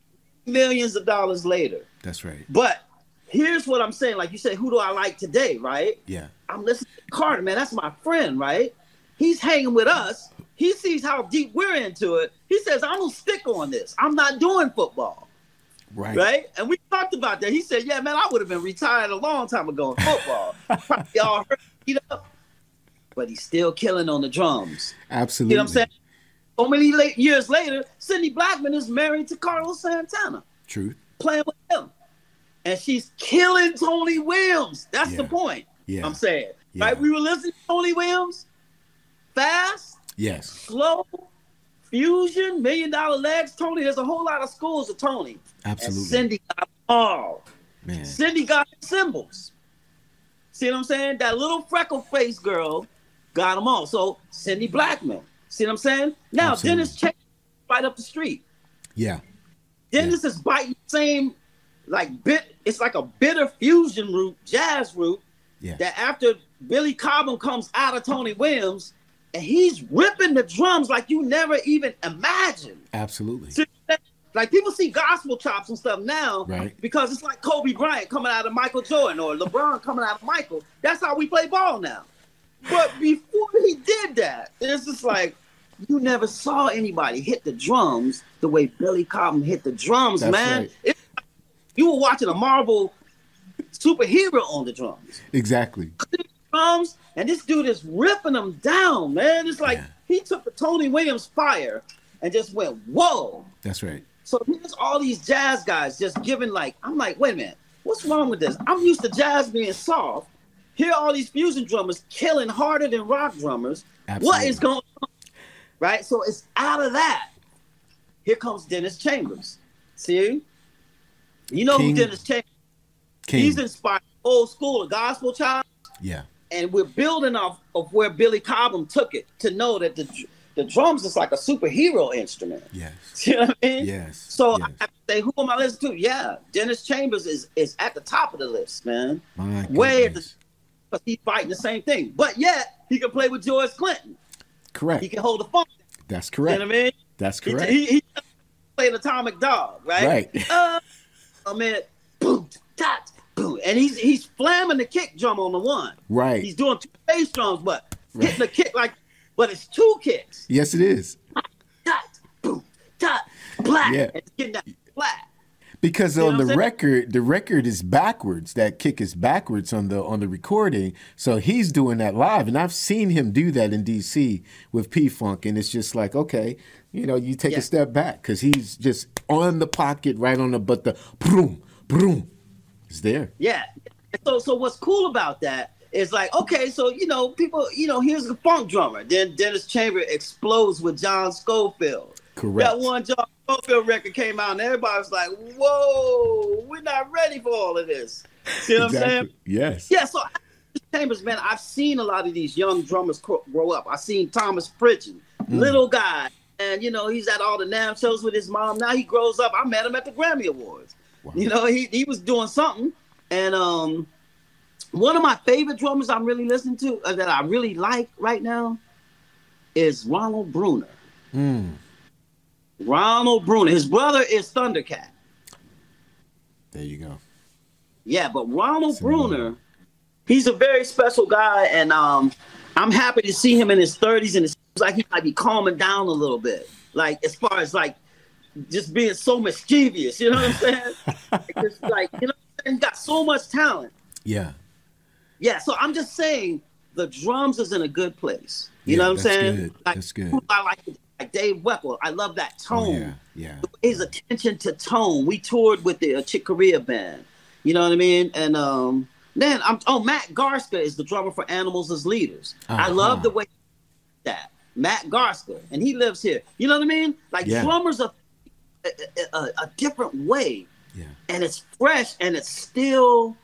millions of dollars later. That's right. But here's what I'm saying. Like you said, who do I like today, right? Yeah. I'm listening to Carter, man. That's my friend, right? He's hanging with us. He sees how deep we're into it. He says, I'm gonna stick on this. I'm not doing football. Right. Right? And we talked about that. He said, Yeah, man, I would have been retired a long time ago in football. Probably all hurt, beat up. But he's still killing on the drums. Absolutely. You know what I'm saying? So many late years later, Cindy Blackman is married to Carlos Santana, Truth. playing with him. And she's killing Tony Williams. That's the Yeah. point. Yeah. I'm saying. Yeah. Right? We were listening to Tony Williams. Fast, Yes. slow, fusion, million dollar legs. Tony, there's a whole lot of schools of Tony. Absolutely. And Cindy got all. Man. Cindy got the symbols. See what I'm saying? That little freckle face girl got them all. So Cindy Blackman. See what I'm saying? Now Absolutely. Dennis Chase right up the street. Yeah. Dennis is biting the same like bit. It's like a bitter fusion root, jazz root. Yeah. That after Billy Cobham comes out of Tony Williams, and he's ripping the drums like you never even imagined. Absolutely. Like people see gospel chops and stuff now Right. because it's like Kobe Bryant coming out of Michael Jordan or LeBron coming out of Michael. That's how we play ball now. But before he did that, it's just like you never saw anybody hit the drums the way Billy Cobham hit the drums, That's man. right. It- you were watching a Marvel superhero on the drums Exactly. And this dude is ripping them down, man. It's like Yeah. he took the Tony Williams fire and just went, whoa. That's right. So here's all these jazz guys just giving like, I'm like, wait a minute, what's wrong with this? I'm used to jazz being soft, here all these fusion drummers killing harder than rock drummers. Absolutely. What is going on? Right? So it's out of that. Here comes Dennis Chambers. See? You know King, who Dennis Chambers King. He's inspired old school, a gospel child. Yeah. And we're building off of where Billy Cobham took it to know that the the drums is like a superhero instrument. Yes. You know what I mean? Yes. So yes. I say, who am I listening to? Yeah, Dennis Chambers is is at the top of the list, man. My Way at because he's fighting the same thing. But yet he can play with George Clinton. Correct. He can hold the phone. That's correct. You know what I mean? That's correct. He, he, he played Atomic Dog, right? Right. Uh, I mean, boom, dot, boom, and he's he's flamming the kick drum on the one. Right. He's doing two bass drums, but right. hitting the kick like, but it's two kicks. Yes, it is. Dot, boom, dot, black. Yeah. It's getting that flat. Because you on the record, the record is backwards. That kick is backwards on the on the recording. So he's doing that live, and I've seen him do that in DC with P Funk, and it's just like, okay, you know, you take yeah. a step back because he's just on the pocket, right on the, but the boom, boom, is there. Yeah. So so what's cool about that is like, okay, so you know, people, you know, here's the funk drummer. Then Dennis Chamber explodes with John Scofield. Correct. That one John Scofield record came out, and everybody was like, "Whoa, we're not ready for all of this." You know exactly. what I'm saying? Yes. Yeah. So Chambers, man, I've seen a lot of these young drummers grow up. I've seen Thomas Pridgen, mm. little guy, and you know he's at all the NAMM shows with his mom. Now he grows up. I met him at the Grammy Awards. Wow. You know, he he was doing something, and um, one of my favorite drummers I'm really listening to uh, that I really like right now is Ronald Bruner. Mm. Ronald Bruner. His brother is Thundercat. There you go. Yeah, but Ronald Bruner, he's a very special guy, and um, I'm happy to see him in his 30s, and it seems like he might be calming down a little bit. Like as far as like just being so mischievous, you know what I'm saying? just like you know, he got so much talent. Yeah. Yeah. So I'm just saying the drums is in a good place. You yeah, know what I'm saying? Good. Like, that's good. I like like Dave Weckl. I love that tone. Oh, yeah, yeah. His attention to tone. We toured with the uh, Chick Corea band. You know what I mean? And um, then I'm oh Matt Garstka is the drummer for Animals as Leaders. Uh-huh. I love the way that Matt Garstka, and he lives here. You know what I mean? Like yeah. drummers are a, a, a, different way, yeah. and it's fresh, and it's still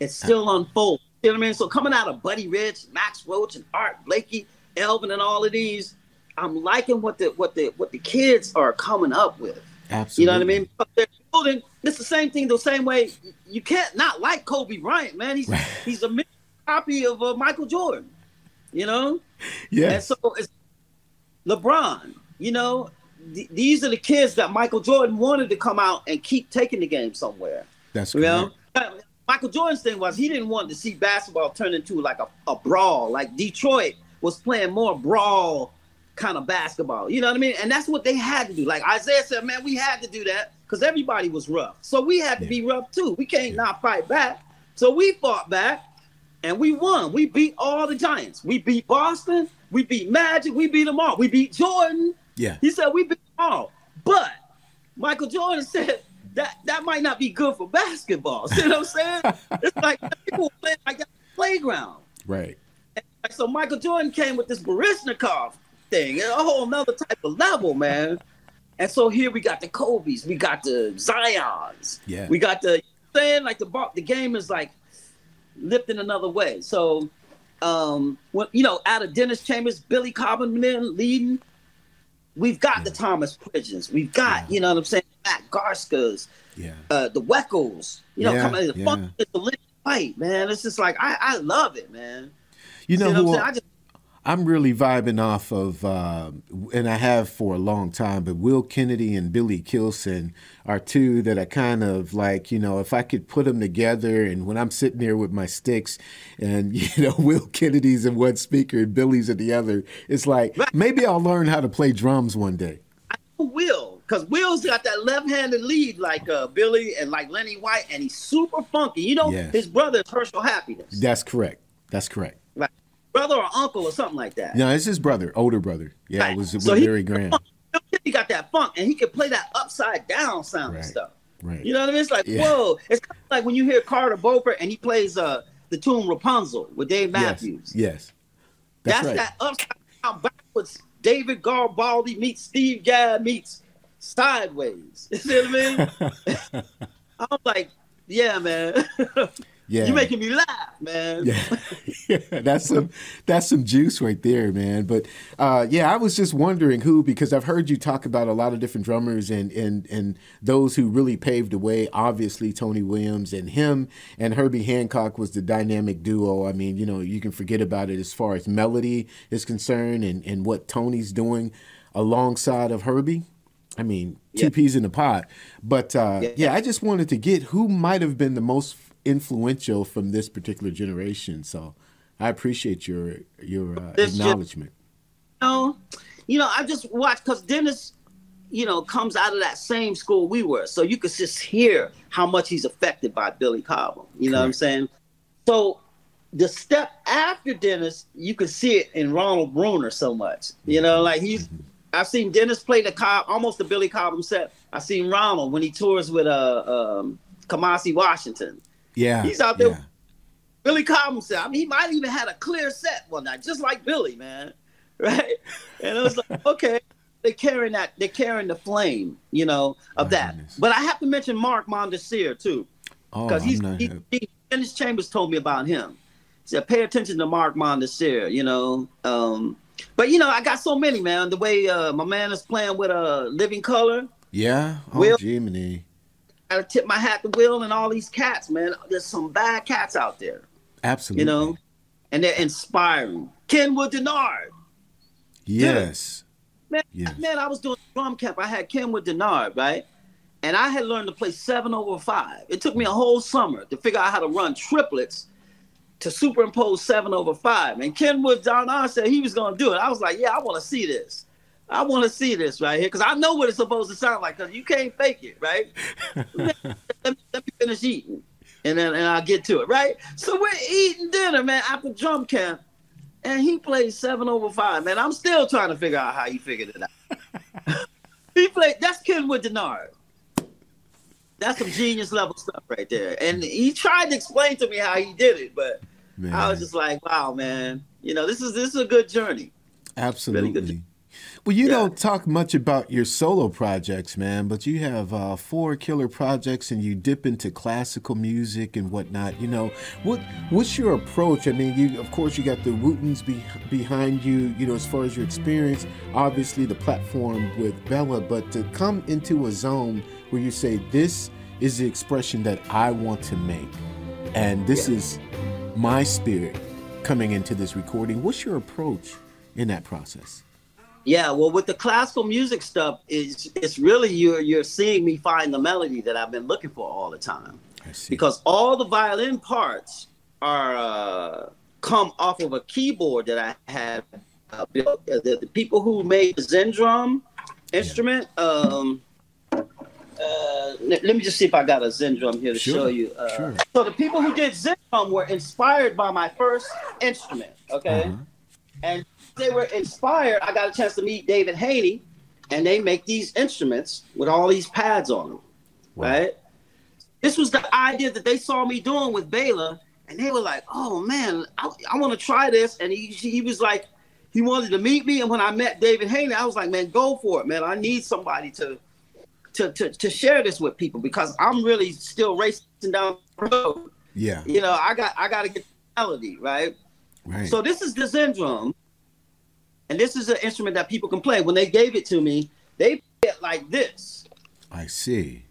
it's still uh-huh. unfolding. You know what I mean? So coming out of Buddy Rich, Max Roach, and Art Blakey, Elvin, and all of these, I'm liking what the what the what the kids are coming up with. Absolutely. You know what I mean? But they're building. It's the same thing. The same way you can't not like Kobe Bryant, man. He's right. he's a copy of uh, Michael Jordan. You know. Yeah. And so it's LeBron. You know, th- these are the kids that Michael Jordan wanted to come out and keep taking the game somewhere. That's you know. Uh, Michael Jordan's thing was he didn't want to see basketball turn into like a, a brawl. Like Detroit was playing more brawl kind of basketball. You know what I mean? And that's what they had to do. Like Isaiah said, man, we had to do that because everybody was rough. So we had to yeah. be rough too. We can't yeah. not fight back. So we fought back and we won. We beat all the Giants. We beat Boston. We beat Magic. We beat them all. We beat Jordan. Yeah. He said we beat them all. But Michael Jordan said that that might not be good for basketball. You know what I'm saying? it's like people play like that playground. Right. And so Michael Jordan came with this Baryshnikov thing, a whole nother type of level, man. And so here we got the Kobe's, we got the Zion's, yeah, we got the saying like the the game is like lifting another way. So, um, when you know, out of Dennis Chambers, Billy Cobham leading, we've got yeah. the Thomas Pridgens, we've got yeah. you know what I'm saying, Matt Garstkas, yeah, uh, the Weckls, you know, yeah, coming the fun, it's a lit fight, man. It's just like I I love it, man. You know, who, i just I'm really vibing off of, uh, and I have for a long time, but Will Kennedy and Billy Kilson are two that I kind of like, you know, if I could put them together and when I'm sitting there with my sticks and, you know, Will Kennedy's in one speaker and Billy's in the other, it's like maybe I'll learn how to play drums one day. I will, because Will's got that left handed lead like uh, Billy and like Lenny White, and he's super funky. You know, yes. his brother is Herschel Happiness. That's correct. That's correct brother or uncle or something like that. No, it's his brother, older brother. Yeah, right. it was, it was so very grand. He got that funk, and he can play that upside down sound right. and stuff. Right. You know what I mean? It's like yeah. whoa. It's kind of like when you hear Carter Beauford and he plays uh the tune Rapunzel with Dave Matthews. Yes. yes. That's, That's right. that upside down backwards. David Garibaldi meets Steve Gadd meets Sideways. You see what I mean? I'm like, yeah, man. Yeah. You're making me laugh, man. Yeah. yeah. That's some that's some juice right there, man. But uh, yeah, I was just wondering who because I've heard you talk about a lot of different drummers and and and those who really paved the way. Obviously, Tony Williams and him and Herbie Hancock was the dynamic duo. I mean, you know, you can forget about it as far as melody is concerned and and what Tony's doing alongside of Herbie. I mean, two yeah. peas in a pot. But uh, yeah. yeah, I just wanted to get who might have been the most influential from this particular generation. So I appreciate your your uh, acknowledgement. you know, you know, I just watched because Dennis, you know, comes out of that same school we were, so you could just hear how much he's affected by Billy Cobham. You know Correct. what I'm saying? So the step after Dennis, you could see it in Ronald Bruner so much. You know, like he's mm-hmm. I've seen Dennis play the Cobb, almost the Billy Cobham set. I've seen Ronald when he tours with uh, um, Kamasi Washington. Yeah, he's out there. Yeah. Billy Cobham set. I mean, he might even had a clear set one night, just like Billy, man. Right? And it was like, okay, they're carrying that. They're carrying the flame, you know, of that. Goodness. But I have to mention Mark Mondesir too, because oh, he's he, he, Dennis Chambers told me about him. He said, pay attention to Mark Mondesir. You know. Um, but you know, I got so many, man. The way uh, my man is playing with a uh, Living Colour. Yeah. Oh, Will, Jiminy. I tip my hat to Will and all these cats, man. There's some bad cats out there. Absolutely. You know, and they're inspiring. Kenwood Dennard. Yes. Man, yes. man, I was doing drum camp. I had Kenwood Dennard, right? And I had learned to play seven over five. It took me a whole summer to figure out how to run triplets to superimpose seven over five. And Kenwood Don said he was going to do it. I was like, yeah, I want to see this. I want to see this right here because I know what it's supposed to sound like because you can't fake it, right? let, me, let, me, finish eating and then and I'll get to it, right? So we're eating dinner, man, after drum camp, and he plays seven over five, man. I'm still trying to figure out how he figured it out. he played, that's Kenwood Dennard. That's some genius level stuff right there. And he tried to explain to me how he did it, but man. I was just like, wow, man. You know, this is this is a good journey. Absolutely. Really good well, you yeah. don't talk much about your solo projects, man, but you have uh, four killer projects, and you dip into classical music and whatnot. You know, what what's your approach? I mean, you of course you got the Wootens be, behind you. You know, as far as your experience, obviously the platform with Bela, but to come into a zone where you say this is the expression that I want to make, and this yeah. is my spirit coming into this recording. What's your approach in that process? Yeah, well, with the classical music stuff, it's it's really you're you're seeing me find the melody that I've been looking for all the time. Because all the violin parts are uh, come off of a keyboard that I have uh, built. The, the, people who made the Zendrum instrument. Yeah. Um, uh, let, let, me just see if I got a Zendrum here to sure. show you. Uh, sure. So the people who did Zendrum were inspired by my first instrument. Okay, uh-huh. and they were inspired, I got a chance to meet David Haynie, and they make these instruments with all these pads on them, wow. right? This was the idea that they saw me doing with Bela, and they were like, "Oh man, I, I want to try this." And he he was like, he wanted to meet me, and when I met David Haynie, I was like, "Man, go for it, man! I need somebody to." To, to, to share this with people because I'm really still racing down the road. Yeah. You know, I got I got to get the melody, right? Right. So this is the Zendrum. And this is an instrument that people can play. When they gave it to me, they play it like this. I see.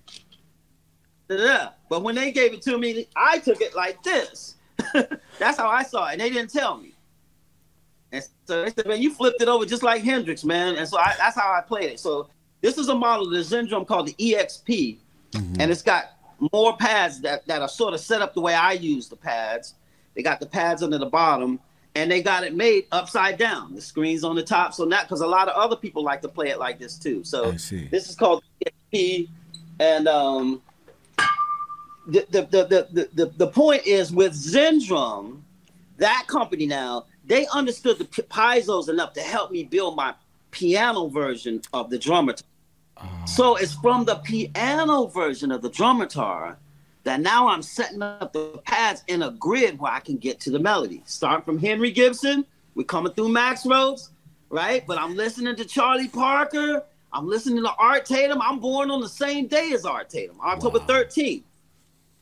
Da-da. But when they gave it to me, I took it like this. That's how I saw it. And they didn't tell me. And so they said, man, you flipped it over just like Hendrix, man. And so I, that's how I played it. So this is a model of the Zendrum called the EXP. Mm-hmm. And it's got more pads that, that are sort of set up the way I use the pads. They got the pads under the bottom and they got it made upside down. The screen's on the top, so not because a lot of other people like to play it like this too. So this is called EXP, and um, the, the, the, the, the, the point is with Zendrum, that company now they understood the piezo's enough to help me build my piano version of the drummer. Uh. So it's from the piano version of the drummer that now I'm setting up the pads in a grid where I can get to the melody. Starting from Henry Gibson, we're coming through Max Roach, right? But I'm listening to Charlie Parker. I'm listening to Art Tatum. I'm born on the same day as Art Tatum, October wow. 13th,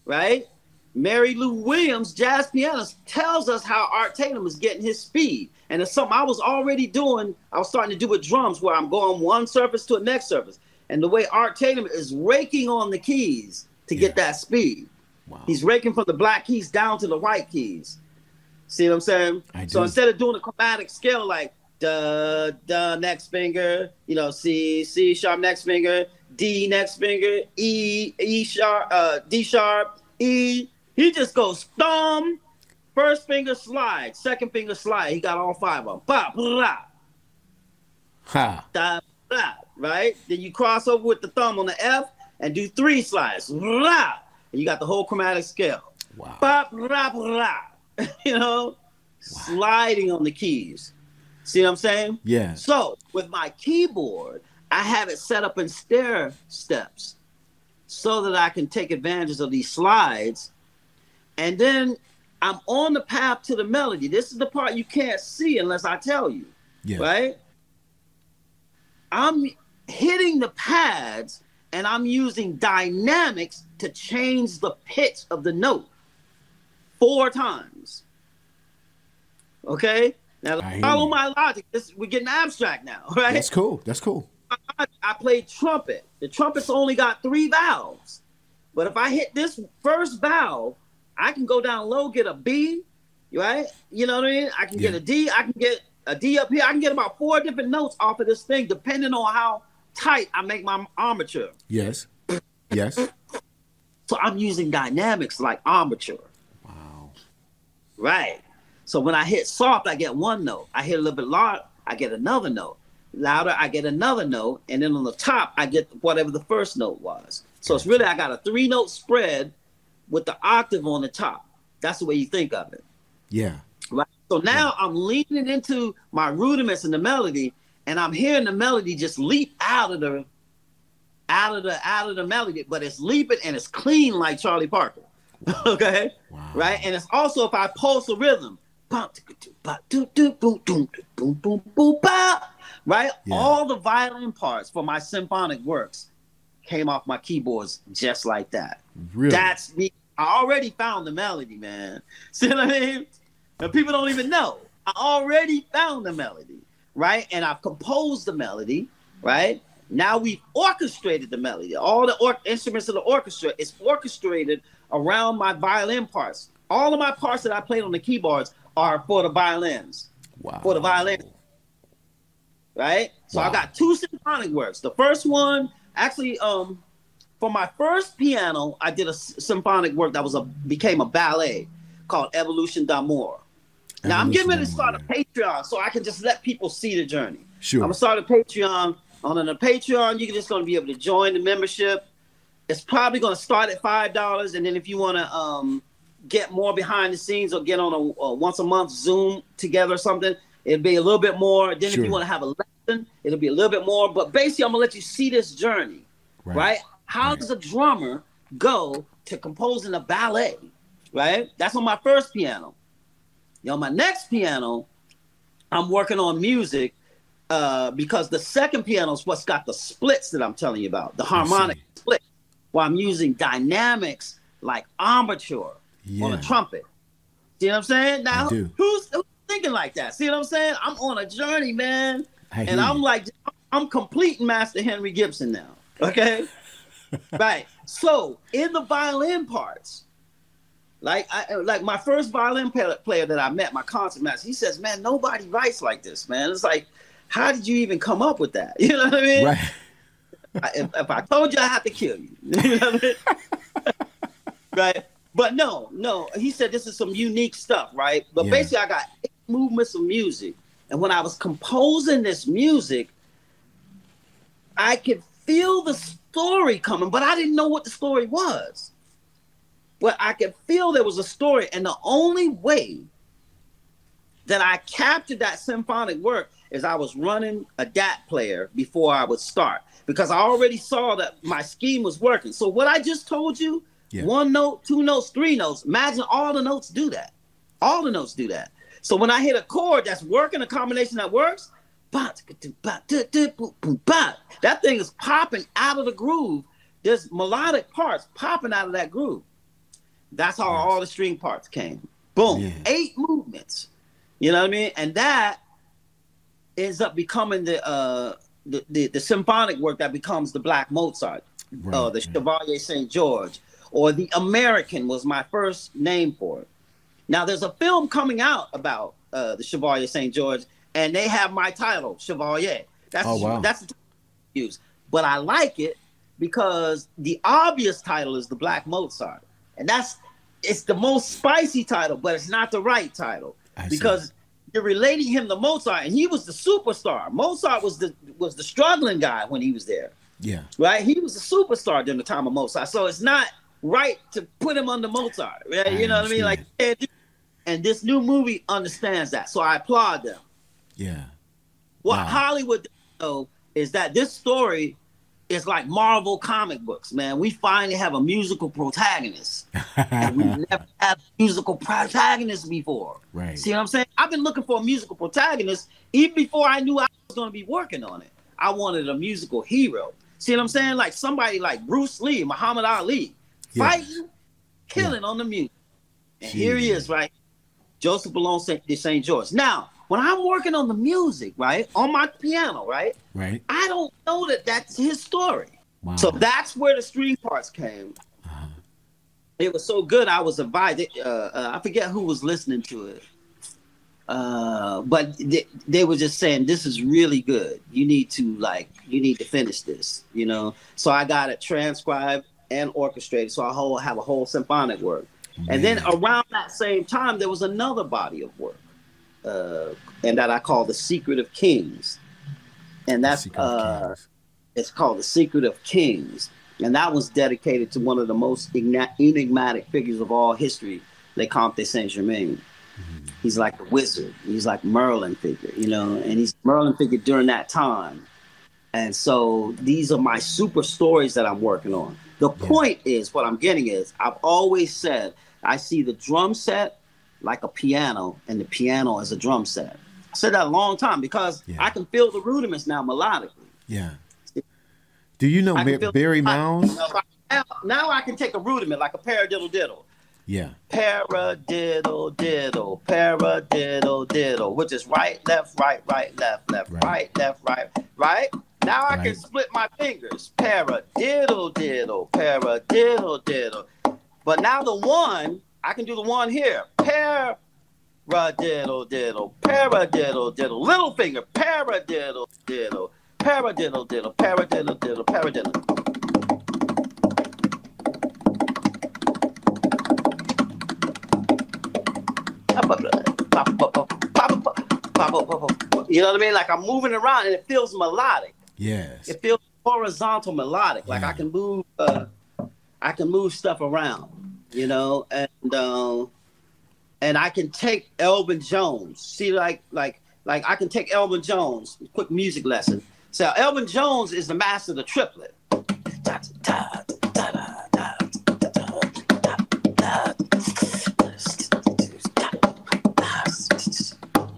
right? Mary Lou Williams, jazz pianist, tells us how Art Tatum is getting his speed. And it's something I was already doing. I was starting to do with drums where I'm going one surface to the next surface. And the way Art Tatum is raking on the keys to yeah. get that speed. Wow. He's raking from the black keys down to the white keys. See what I'm saying? So instead of doing a chromatic scale like da da next finger, you know, C C sharp next finger, D next finger, E E sharp, uh, D sharp, E. He just goes thumb, first finger slide, second finger slide. He got all five of them. Ba, blah. Ha. Da, blah, right? Then you cross over with the thumb on the F and do three slides. And you got the whole chromatic scale. Wow. Bop, blah, blah, you know, wow. sliding on the keys. See what I'm saying? Yeah. So with my keyboard, I have it set up in stair steps so that I can take advantage of these slides. And then I'm on the path to the melody. This is the part you can't see unless I tell you. Yeah. Right? I'm hitting the pads and I'm using dynamics to change the pitch of the note four times. Okay? Now follow my logic. This we're getting abstract now, right? That's cool. That's cool. I, I played trumpet. The trumpet's only got three valves. But if I hit this first valve, I can go down low, get a B, right? You know what I mean? I can yeah. get a D, I can get a D up here. I can get about four different notes off of this thing, depending on how tight, I make my armature. Yes. Yes. So I'm using dynamics like armature. Wow. Right. So when I hit soft, I get one note. I hit a little bit loud, I get another note. Louder, I get another note. And then on the top, I get whatever the first note was. So it's really, I got a three note spread with the octave on the top. That's the way you think of it. Yeah. Right. So now yeah. I'm leaning into my rudiments in the melody and I'm hearing the melody just leap out of the out of the out of the melody, but it's leaping and it's clean like Charlie Parker. Wow. okay, wow. right? And it's also if I pulse a rhythm, right? Yeah. All the violin parts for my symphonic works came off my keyboards just like that. Really? That's me. I already found the melody, man. See what I mean? And people don't even know. I already found the melody right? And I've composed the melody, right? Now we've orchestrated the melody. All the or- instruments of the orchestra is orchestrated around my violin parts. All of my parts that I played on the keyboards are for the violins. Wow. For the violin. Right? So wow. I got two symphonic works. The first one, actually, um, for my first piano, I did a symphonic work that was a became a ballet called Evolution d'Amour. Now I'm getting ready to start a Patreon so I can just let people see the journey. Sure. I'm gonna start a Patreon. On a Patreon, you're just gonna be able to join the membership. It's probably gonna start at five dollars, and then if you wanna um, get more behind the scenes or get on a, a, once a month Zoom together or something, it'll be a little bit more. Then sure. if you want to have a lesson, it'll be a little bit more. But basically, I'm gonna let you see this journey, right? right? How right. does a drummer go to composing a ballet? Right. That's on my first piano. You know, my next piano, I'm working on music uh, because the second piano is what's got the splits that I'm telling you about, the harmonic split, while I'm using dynamics like armature yeah. on a trumpet. See what I'm saying? Now, who's, who's, thinking like that? See what I'm saying? I'm on a journey, man. And I'm like, I'm completing Master Henry Gibson now. Okay. right. So in the violin parts, like I like my first violin player that I met, my concert master, he says, "Man, nobody writes like this, man." It's like, how did you even come up with that? You know what I mean? Right. I, if, if, I told you, I have to kill you. you know I mean? right. But no, no. He said this is some unique stuff, right? But yeah. basically, I got eight movements of music, and when I was composing this music, I could feel the story coming, but I didn't know what the story was but I could feel there was a story. And the only way that I captured that symphonic work is I was running a DAT player before I would start because I already saw that my scheme was working. So what I just told you, Yeah. One note, two notes, three notes. Imagine all the notes do that. All the notes do that. So when I hit a chord that's working, a combination that works, that thing is popping out of the groove. There's melodic parts popping out of that groove. That's how all the string parts came. Boom. Yeah. Eight movements. You know what I mean? And that ends up becoming the uh the, the, the symphonic work that becomes the Black Mozart, Right, uh, the. Chevalier St. George, or the American was my first name for it. Now there's a film coming out about uh, the Chevalier St. George, and they have my title, Chevalier. That's Oh, wow. that's the title I use. But I like it because the obvious title is the Black Mozart, and that's it's the most spicy title, but it's not the right title I see. because you're relating him to Mozart, and he was the superstar. Mozart was the was the struggling guy when he was there, Yeah. right? He was a superstar during the time of Mozart, so it's not right to put him under Mozart, right? I you know what I mean? Like, and this new movie understands that, so I applaud them. Yeah. What Wow. Hollywood know is that this story is like Marvel comic books, man. We finally have a musical protagonist. And we never had musical protagonists before. right. See what I'm saying? I've been looking for a musical protagonist even before I knew I was going to be working on it. I wanted a musical hero. See what I'm saying? Like somebody like Bruce Lee, Muhammad Ali, Yeah. fighting, killing on the music. And here he is, right? Joseph Saint- St. George. Now, when I'm working on the music, right, on my piano, right, right. I don't know that that's his story. Wow. So that's where the string parts came. Uh-huh. It was so good. I was invited. Uh, uh, I forget who was listening to it, uh, but they, they were just saying this is really good. You need to like, you need to finish this. You know. So I got it transcribed and orchestrated. So I whole have a whole symphonic work. And then around that same time, there was another body of work, uh, and that I call the Secret of Kings, and that's uh, it's called The Secret of Kings. And that was dedicated to one of the most enigma- enigmatic figures of all history, Le Comte Saint Germain. Mm-hmm. He's like a wizard. He's like Merlin figure, you know, and he's Merlin figure during that time. And so these are my super stories that I'm working on. The Yeah. point is, what I'm getting is, I've always said I see the drum set like a piano, and the piano is a drum set. I said that a long time because Yeah. I can feel the rudiments now melodically. Yeah. Do you know I can Ba- feel- Barry Mounds? Now, now I can take a rudiment like a paradiddle diddle. Yeah. Paradiddle diddle, paradiddle diddle, which is right, left, right, right, left, left, Right. right, left, right, right. Now I can split my fingers. Paradiddle diddle, paradiddle diddle. But now the one, I can do the one here. Paradiddle diddle, paradiddle diddle. Little finger, paradiddle diddle, paradiddle diddle, paradiddle diddle, paradiddle. You know what I mean? Like I'm moving around and it feels melodic. Yes. It feels horizontal melodic. Like Yeah. I can move uh I can move stuff around, you know, and uh, and I can take Elvin Jones. See like like like I can take Elvin Jones, quick music lesson. So Elvin Jones is the master of the triplet.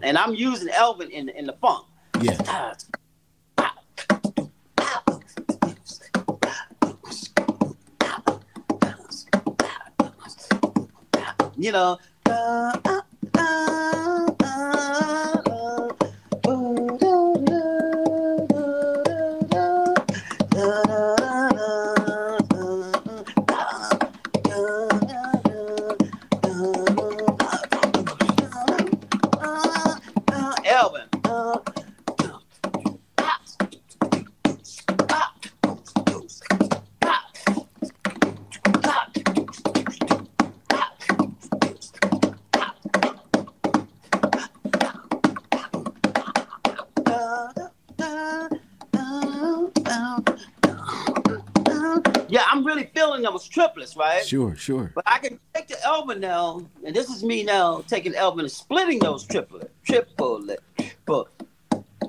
And I'm using Elvin in in the funk. Yeah. You know. Elvin. Yeah, I'm really feeling those triplets, right? Sure, sure. But I can take the Elvin now, and this is me now taking Elvin and splitting those triplet, triplet, triple.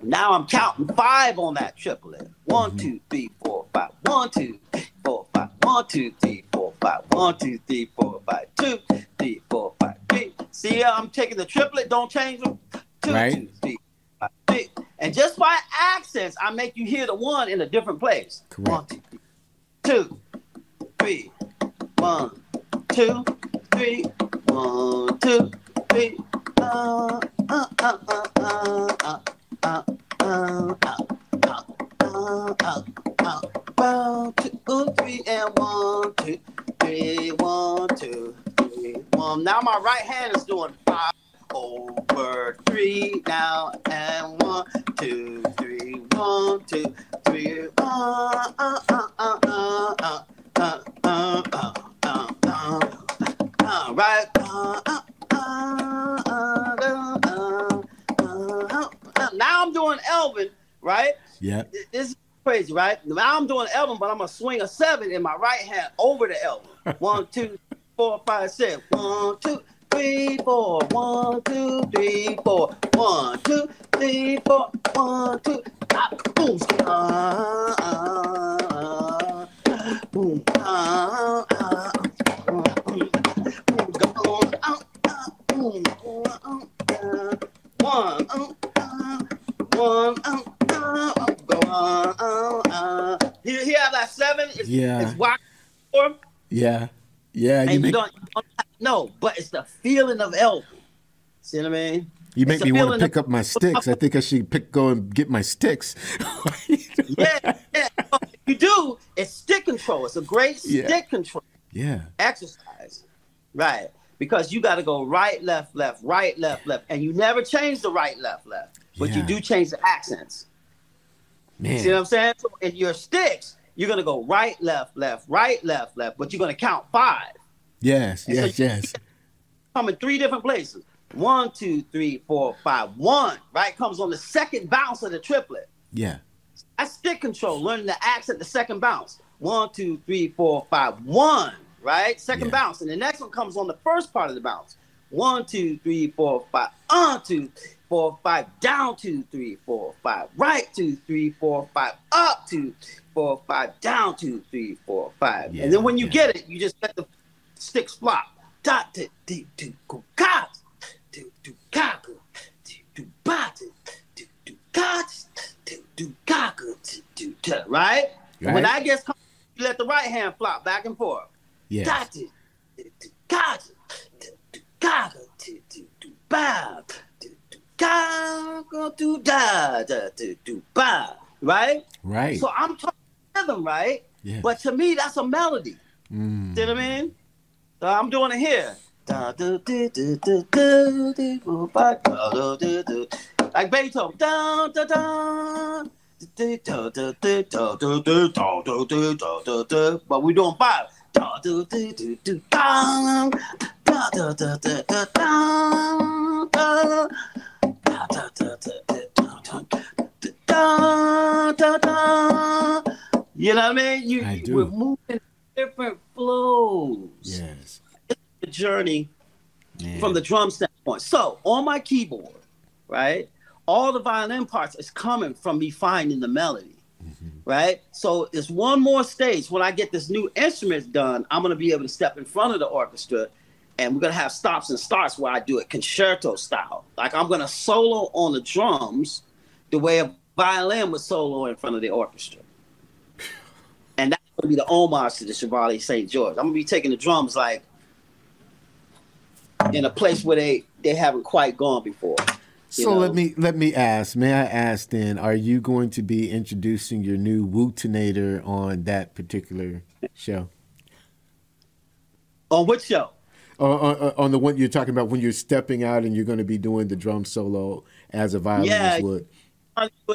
Now I'm counting five on that triplet. One, mm-hmm. two, three, four, five. One, two, three, four, five. One, two, three, four, five. One, two, three, four, five. Two, three, four, five. Three. See, I'm taking the triplet. Don't change them. Two, Right. two, three, five, three. And just by accents, I make you hear the one in a different place. Correct. One, two, three. One, two, three. One, two, three. Uh, uh, uh, uh, Doing Elvin, but I'm gonna swing a seven in my right hand over the Elvin. One, two, four, five, six. One, two, three, four. One, two, three, four. One, two, three, four. One, two. Ah, boom. Ah, ah, ah. Boom. Ah, ah. Boom. Go on. Ah, ah. Boom. Ah, ah. One. ah, ah. One. On. ah, ah. Here, here, that seven. It's, Yeah. Wide form. Yeah. Yeah. And You you, don't, you don't no, but it's the feeling of Elvin. See what I mean? you make it's me want to of- pick up my sticks. I think I should pick go and get my sticks. Yeah, yeah. What you do it's stick control. It's a great Yeah. stick control Yeah. exercise, right? Because you got to go right, left, left, right, left, left, and you never change the right, left, left, but you do change the accents. Man. See what I'm saying? So in your sticks, you're gonna go right, left, left, right, left, left, but you're gonna count five. Yes. And Yes. you- Yes. come in three different places. One, two, three, four, five. One, right, comes on the second bounce of the triplet. Yeah. That's stick control, learning the accent, the second bounce. One, two, three, four, five. One, right? Second Yeah. bounce. And the next one comes on the first part of the bounce. One, two, three, four, five. On, two, four, five, down two, three, four, five, right two, three, four, five, up two, four, five, down two, three, four, five. Yeah, and then when you yeah. get it, you just let the sticks flop. Da da da do go cat, do do caco, do do bat, do do cat, do do caco, do do right. And when I guess you let the right hand flop back and forth. Yeah. Da da da do cat, do do caco, do do do bat right? Right. So I'm talking rhythm, right? Yeah. But to me, that's a melody. Mm. know what I mean? So I'm doing it here. Like Beethoven. Da, da, da. But we're doing five. You know what I mean? You, I do. We're moving different flows. Yes. The journey Man. from the drum standpoint. So on my keyboard, right, all the violin parts is coming from me finding the melody. Mm-hmm. Right, so it's one more stage. When I get this new instrument done, I'm gonna be able to step in front of the orchestra, and we're gonna have stops and starts where I do it concerto style. Like I'm gonna solo on the drums, the way a violin would solo in front of the orchestra. And that's gonna be the homage to the Chevalier St. George. I'm gonna be taking the drums like in a place where they they haven't quite gone before. So know? let me let me ask. May I ask then? Are you going to be introducing your new Wootinator on that particular show, On which show? Or on the one you're talking about when you're stepping out and you're going to be doing the drum solo as a violinist Yeah. would?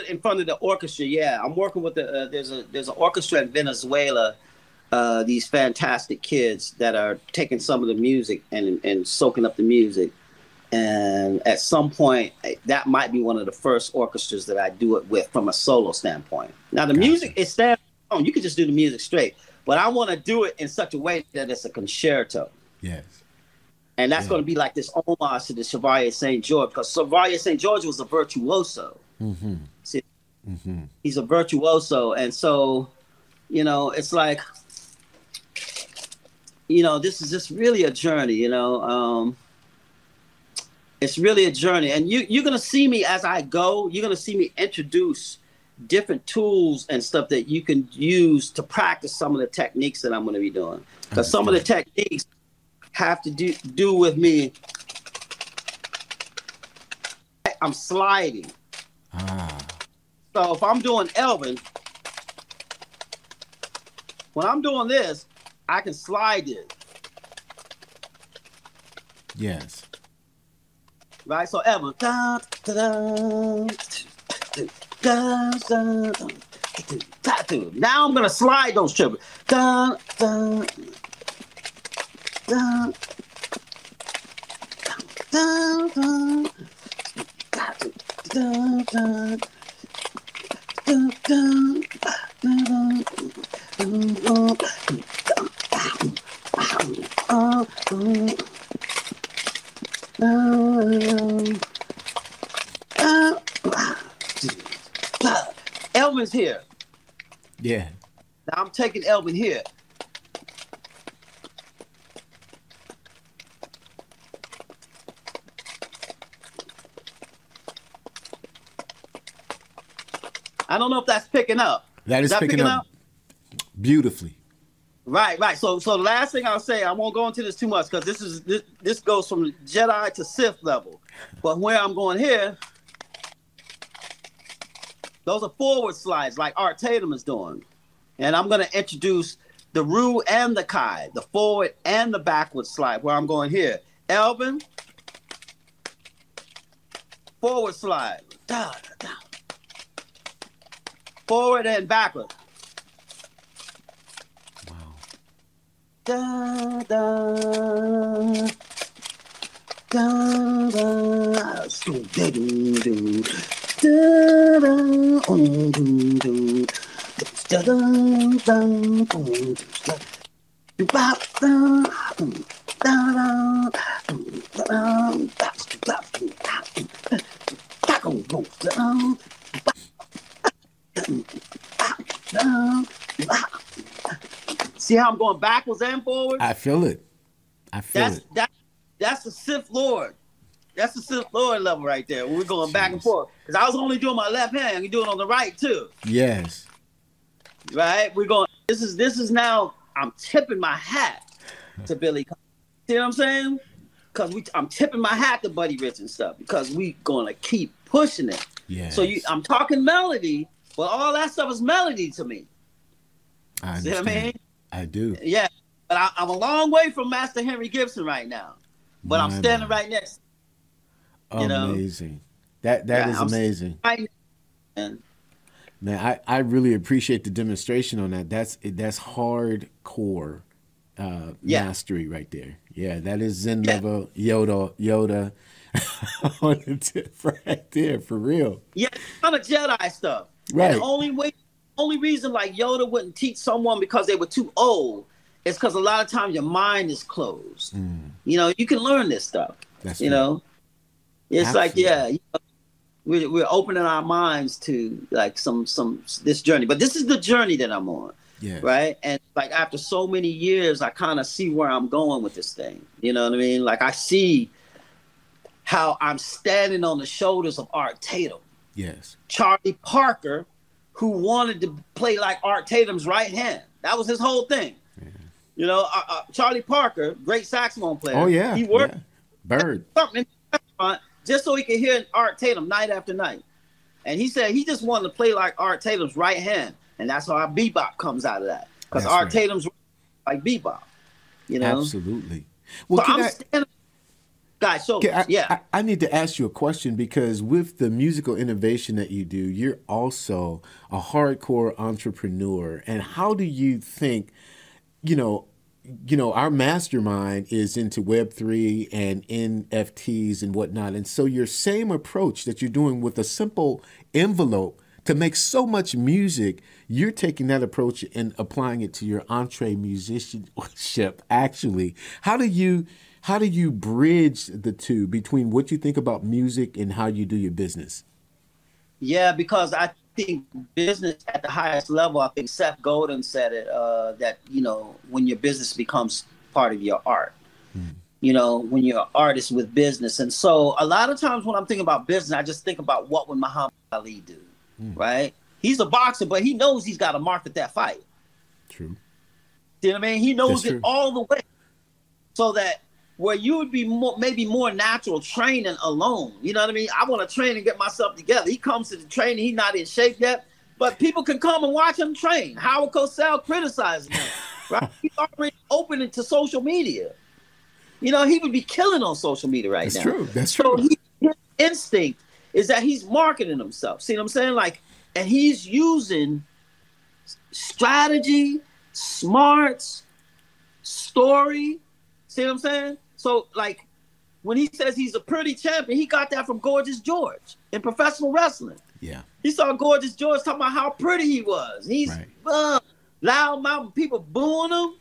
In front of the orchestra. Yeah, I'm working with the. Uh, there's a there's an orchestra in Venezuela. Uh, these fantastic kids that are taking some of the music and and soaking up the music. And at some point, that might be one of the first orchestras that I do it with from a solo standpoint. Now, the Gotcha. music is stands alone. You can just do the music straight, but I want to do it in such a way that it's a concerto. Yes. And that's Yeah. going to be like this homage to the Chevalier St. George, because Chevalier St. George was a virtuoso. Mm-hmm. See, Mm-hmm. he's a virtuoso and so you know it's like you know, this is just really a journey. You know, um, it's really a journey, and you you're gonna see me as I go. You're gonna see me introduce different tools and stuff that you can use to practice some of the techniques that I'm going to be doing. Because some of the techniques have to do do with me. I'm sliding. Ah. So if I'm doing Elvin, when I'm doing this, I can slide it. Yes. Right. So Elvin. Da, da, da, now I'm gonna slide those triplets. Dun, dun, dun, dun, dun, dun, dun, Elvin's here. Yeah. Now I'm taking Elvin here. I don't know if that's picking up. That is, is that picking, picking up, up beautifully. Right, right. So, so the last thing I'll say, I won't go into this too much because this is this, this goes from Jedi to Sith level. But where I'm going here, those are forward slides like Art Tatum is doing. And I'm going to introduce the Rue and the Kai, the forward and the backward slide, where I'm going here. Elvin, forward slide. Da, da. Forward and backward. Wow. Da, da. Da, da. So, da, do, do. See how I'm going backwards and forward? I feel it. I feel that's, it. That, that's the Sith Lord. That's the Sith Lord level right there. We're going Jeez. back and forth. Because I was only doing my left hand. You do it on the right too. Yes. Right? We're going. This is this is now. I'm tipping my hat to Billy. See what I'm saying? Because we, I'm tipping my hat to Buddy Rich and stuff because we're gonna keep pushing it. Yeah. So you, I'm talking melody, but all that stuff is melody to me. I See what I mean? I do. Yeah, but I, am a long way from Master Henry Gibson right now, but my I'm standing right next you amazing. Know? That that yeah, is amazing. Man, I, I really appreciate the demonstration on that. That's that's hardcore uh, yeah. mastery right there. Yeah, that is Zen yeah. level Yoda Yoda on the tip right there for real. Yeah, kind of Jedi stuff. Right. Only way, only reason like Yoda wouldn't teach someone because they were too old is because a lot of times your mind is closed. Mm. You know, you can learn this stuff. That's you right. know. It's Absolutely. like yeah, you know, we're we're opening our minds to like some some this journey, but this is the journey that I'm on. Yeah. Right. And like after so many years, I kind of see where I'm going with this thing. You know what I mean? Like I see how I'm standing on the shoulders of Art Tatum. Yes. Charlie Parker, who wanted to play like Art Tatum's right hand. That was his whole thing. Yeah. You know, uh, uh, Charlie Parker, great saxophone player. Oh yeah. He worked yeah. Bird. Something just so he could hear Art Tatum night after night. And he said he just wanted to play like Art Tatum's right hand, and that's how our bebop comes out of that. Because Art right. Tatum's like bebop, you know. Absolutely. Well, so I'm I, standing. Guys, so I, yeah, I, I need to ask you a question because with the musical innovation that you do, you're also a hardcore entrepreneur. And how do you think, you know, you know, our mastermind is into Web3 and NFTs and whatnot. And so, your same approach that you're doing with a simple envelope to make so much music, you're taking that approach and applying it to your EntreMusicianship. Actually, how do you how do you bridge the two between what you think about music and how you do your business? Yeah, because I think business at the highest level, I think Seth Godin said it uh, that you know when your business becomes part of your art. Mm. You know, when you're an artist with business. And so a lot of times when I'm thinking about business, I just think about what would Muhammad Ali do, mm. right? He's a boxer, but he knows he's got to market that fight. True. You know what I mean? He knows it all the way. So that where you would be more maybe more natural training alone. You know what I mean? I want to train and get myself together. He comes to the training, he's not in shape yet, but people can come and watch him train. Howard Cosell criticized him, right? He's already opening to social media. You know, he would be killing on social media right That's now. True. That's true. So he, his instinct is that he's marketing himself. See what I'm saying? Like, and he's using strategy, smarts, story. See what I'm saying? So like when he says he's a pretty champion, he got that from Gorgeous George in professional wrestling. Yeah. He saw Gorgeous George talking about how pretty he was. He's right. uh, loud mouth, people booing him,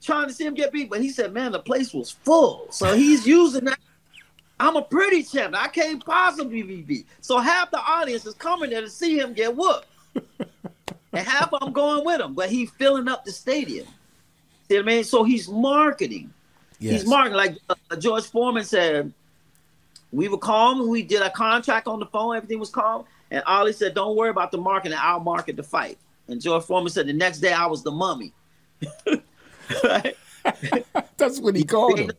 trying to see him get beat. But he said, man, the place was full. So he's using that. I'm a pretty champion. I can't possibly be beat. So half the audience is coming there to see him get whooped. and half of them going with him. But he's filling up the stadium. See what I mean? So he's marketing. Yes. He's marketing. Like uh, George Foreman said, we were calm. We did a contract on the phone. Everything was calm. And Ali said, don't worry about the marketing. I'll market the fight. And George Foreman said, the next day I was the mummy. That's what he called him.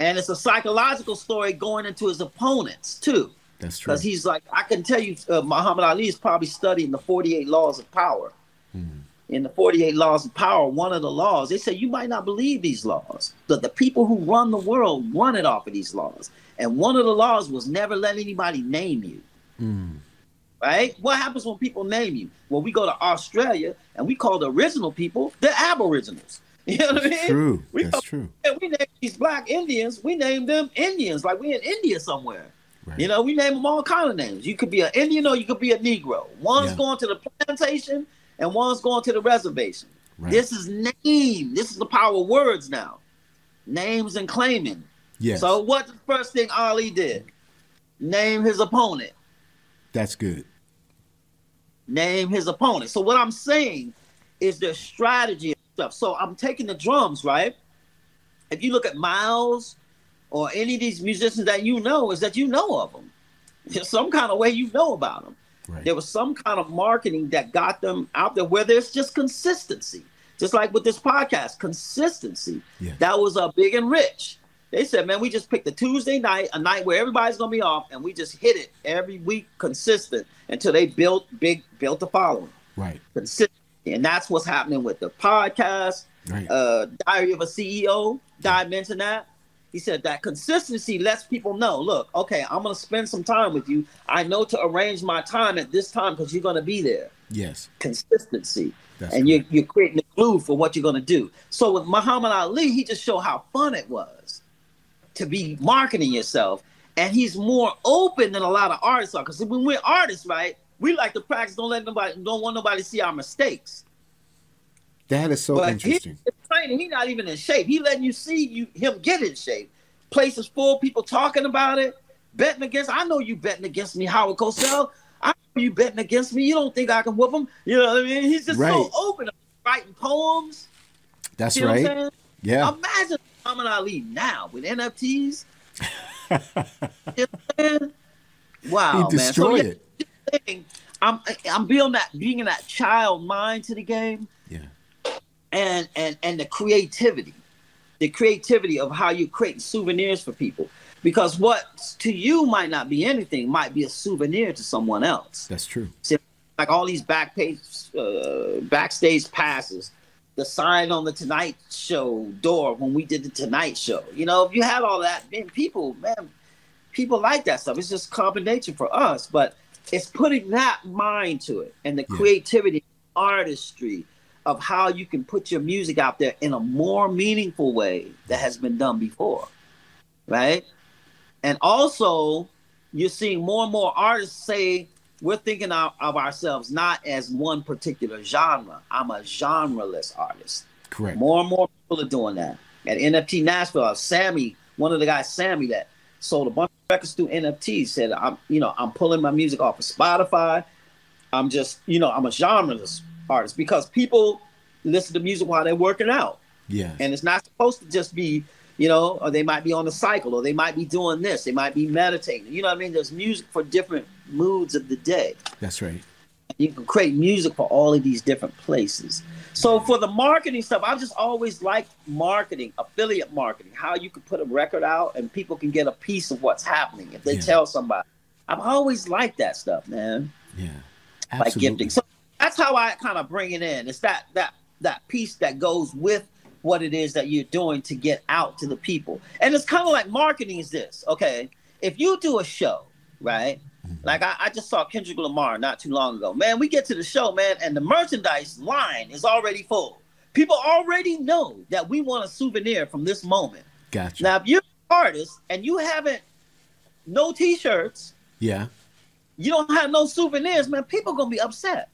And it's a psychological story going into his opponents, too. That's true. Because he's like, I can tell you, uh, Muhammad Ali is probably studying the 48 laws of power. Hmm in the 48 laws of power, one of the laws, they say you might not believe these laws, but the people who run the world run it off of these laws. And one of the laws was never let anybody name you. Mm. Right? What happens when people name you? Well, we go to Australia and we call the original people the Aboriginals. You know what I mean? True. We That's true. And We name these black Indians, we name them Indians, like we're in India somewhere. Right. You know, we name them all kind of names. You could be an Indian or you could be a Negro. One's yeah. going to the plantation and one's going to the reservation. Right. This is name. This is the power of words now. Names and claiming. Yes. So what the first thing Ali did? Name his opponent. That's good. Name his opponent. So what I'm saying is the strategy and stuff. So I'm taking the drums, right? If you look at Miles or any of these musicians that you know, is that you know of them. There's some kind of way you know about them. Right. There was some kind of marketing that got them out there where there's just consistency. Just like with this podcast, consistency. Yeah. That was a uh, big and rich. They said, man, we just picked a Tuesday night, a night where everybody's gonna be off, and we just hit it every week consistent until they built big, built the following. Right. Consistent. And that's what's happening with the podcast. Right. Uh, Diary of a CEO. Di mentioned that. He said that consistency lets people know, look, okay, I'm gonna spend some time with you. I know to arrange my time at this time because you're gonna be there. Yes. Consistency. That's and you're, you're creating the glue for what you're gonna do. So with Muhammad Ali, he just showed how fun it was to be marketing yourself. And he's more open than a lot of artists are. Because when we're artists, right, we like to practice, don't let nobody don't want nobody to see our mistakes. That is so but interesting. He's training. He's not even in shape. He letting you see you him get in shape. Places full, people talking about it, betting against. I know you betting against me, Howard Cosell. I know you betting against me. You don't think I can whoop him? You know what I mean? He's just right. so open, writing poems. That's you right. Yeah. Imagine Muhammad Ali now with NFTs. you know wow, he man. So, it. I'm I'm building that being in that child mind to the game and and and the creativity the creativity of how you create souvenirs for people. Because what to you might not be anything might be a souvenir to someone else. That's true. See, like all these back page uh, backstage passes the sign on the tonight show door when we did the tonight show. You know if you had all that man people man people like that stuff. It's just combination for us but it's putting that mind to it and the yeah. creativity artistry of how you can put your music out there in a more meaningful way that has been done before. Right? And also, you're seeing more and more artists say, we're thinking of, of ourselves not as one particular genre. I'm a genreless artist. Correct. More and more people are doing that. At NFT Nashville, Sammy, one of the guys, Sammy, that sold a bunch of records through NFT, said, I'm, you know, I'm pulling my music off of Spotify. I'm just, you know, I'm a genreless artists because people listen to music while they're working out. Yeah. And it's not supposed to just be, you know, or they might be on a cycle, or they might be doing this, they might be meditating. You know what I mean? There's music for different moods of the day. That's right. You can create music for all of these different places. So for the marketing stuff, I've just always liked marketing, affiliate marketing, how you can put a record out and people can get a piece of what's happening if they Yeah. tell somebody. I've always liked that stuff, man. Yeah. Like gifting. So that's how I kind of bring it in. It's that that that piece that goes with what it is that you're doing to get out to the people. And it's kind of like marketing is this. Okay. If you do a show, right? Mm-hmm. Like I, I just saw Kendrick Lamar not too long ago. Man, we get to the show, man, and the merchandise line is already full. People already know that we want a souvenir from this moment. Gotcha. Now, if you're an artist and you haven't no t-shirts, yeah. you don't have no souvenirs, man, people gonna be upset.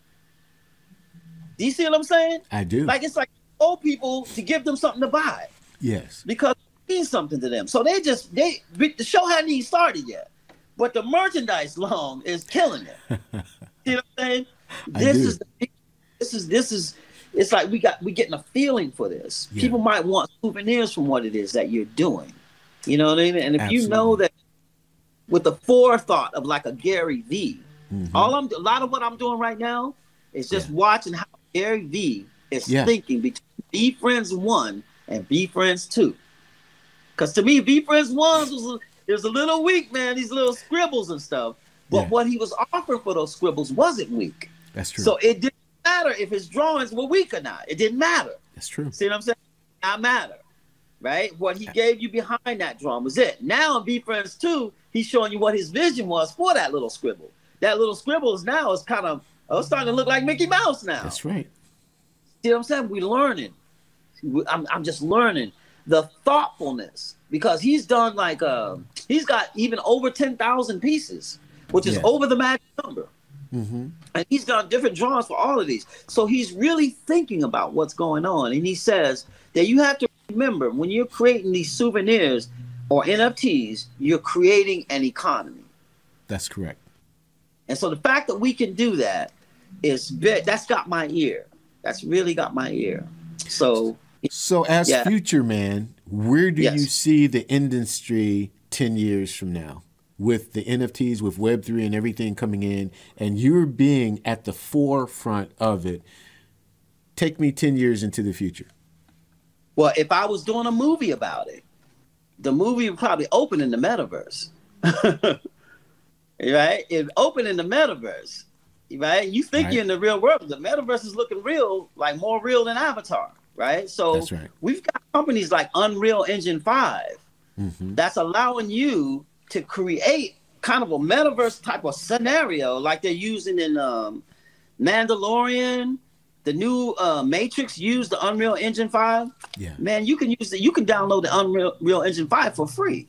Do you see what I'm saying? I do. Like it's like old people to give them something to buy yes. because it means something to them. So they just they the show hadn't even started yet, but the merchandise long is killing it. you know what I'm saying? This is the, this is this is it's like we got we getting a feeling for this. Yeah. People might want souvenirs from what it is that you're doing. You know what I mean? And if you know that with the forethought of like a Gary V, Mhm. all I'm a lot of what I'm doing right now is just Yeah. watching how Gary V is Yeah. thinking between VeeFriends One and VeeFriends Two. Because to me, VeeFriends One was it was a little weak, man. These little scribbles and stuff. But Yeah. what he was offering for those scribbles wasn't weak. That's true. So it didn't matter if his drawings were weak or not. It didn't matter. That's true. See what I'm saying? Not matter. Right? What he gave you behind that drawing was it. Now in VeeFriends 2, he's showing you what his vision was for that little scribble. That little scribble is now is kind of oh, it's starting to look like Mickey Mouse now. That's right. See what I'm saying? We're learning. I'm, I'm just learning the thoughtfulness because he's done like uh, he's got even over 10,000 pieces, which is Yeah. over the magic number. Mm-hmm. And he's done different drawings for all of these. So he's really thinking about what's going on. And he says that you have to remember when you're creating these souvenirs or NFTs, you're creating an economy. That's correct. And so the fact that we can do that is ve- that's got my ear. That's really got my ear. So So, as Yeah. future man, where do Yes. you see the industry 10 years from now with the NFTs, with Web3 and everything coming in, and you're being at the forefront of it? Take me 10 years into the future. Well, if I was doing a movie about it, the movie would probably open in the metaverse. right? It open in the metaverse. Right? You think Right. you're in the real world. The metaverse is looking real, like more real than Avatar. Right? So That's right. we've got companies like Unreal Engine 5 hmm that's allowing you to create kind of a metaverse type of scenario like they're using in um, Mandalorian. The new uh, Matrix used the Unreal Engine 5 Yeah. man, you can use it. You can download the Unreal Real Engine Five for free.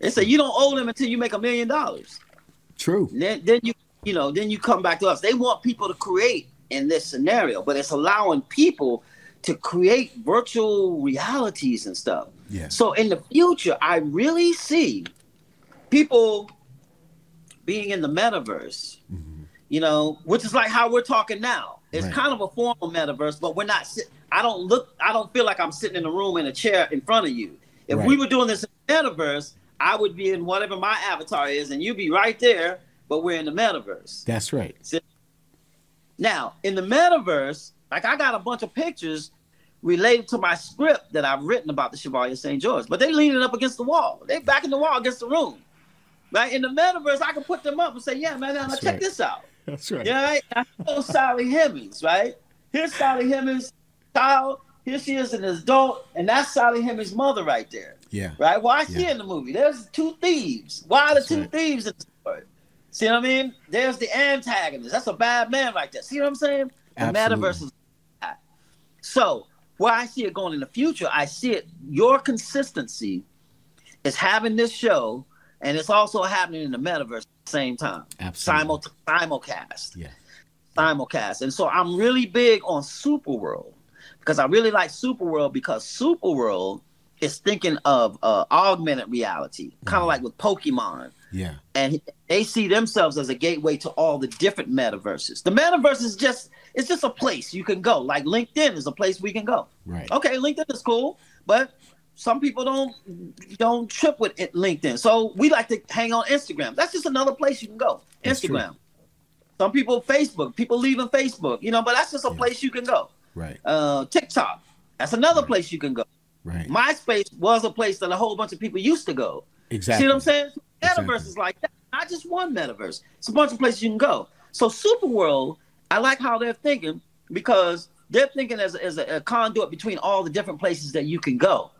They say you don't owe them until you make a million dollars. True. Then, then you, you know, then you come back to us. They want people to create in this scenario, but it's allowing people to create virtual realities and stuff. Yeah. So in the future, I really see people being in the metaverse, mm-hmm. you know, which is like how we're talking now. It's Right. kind of a formal metaverse, but we're not. Sit- I don't look. I don't feel like I'm sitting in a room in a chair in front of you. If we were doing this in the metaverse, I would be in whatever my avatar is, and you'd be right there. But we're in the metaverse. That's right. Now, in the metaverse, like I got a bunch of pictures related to my script that I've written about the Chevalier St. George, but they're leaning up against the wall. They back in the wall against the room. Right? In the metaverse, I can put them up and say, yeah, man, now check right. this out. That's right. Yeah, right? I know Sally Hemings, right? Here's Sally Hemings' child. Here she is an adult, and that's Sally Hemings' mother right there. Yeah. Right? Well, I see Yeah. in the movie. There's two thieves. Why are the That's two right. thieves in the? See what I mean? There's the antagonist. That's a bad man right there. See what I'm saying? The metaverse is bad. So where I see it going in the future, I see it. Your consistency is having this show, and it's also happening in the metaverse at the same time. Absolutely. Simul- simulcast Yeah. simulcast. And so I'm really big on Superworld because I really like Superworld because Superworld is thinking of uh, augmented reality, kind of Mhm. like with Pokemon. Yeah. And they see themselves as a gateway to all the different metaverses. The metaverse is just it's just a place you can go. Like LinkedIn is a place we can go. Right. Okay, LinkedIn is cool, but some people don't don't trip with it, LinkedIn. So we like to hang on Instagram. That's just another place you can go. That's true. Instagram. Some people Facebook. People leaving Facebook. You know, but that's just a Yeah. place you can go. Right. Uh, TikTok. That's another Right. place you can go. Right. MySpace was a place that a whole bunch of people used to go. exactly. See what I'm saying? Metaverse is like that. Not just one metaverse. It's a bunch of places you can go. So Superworld, I like how they're thinking because they're thinking as, a- as a, a conduit between all the different places that you can go,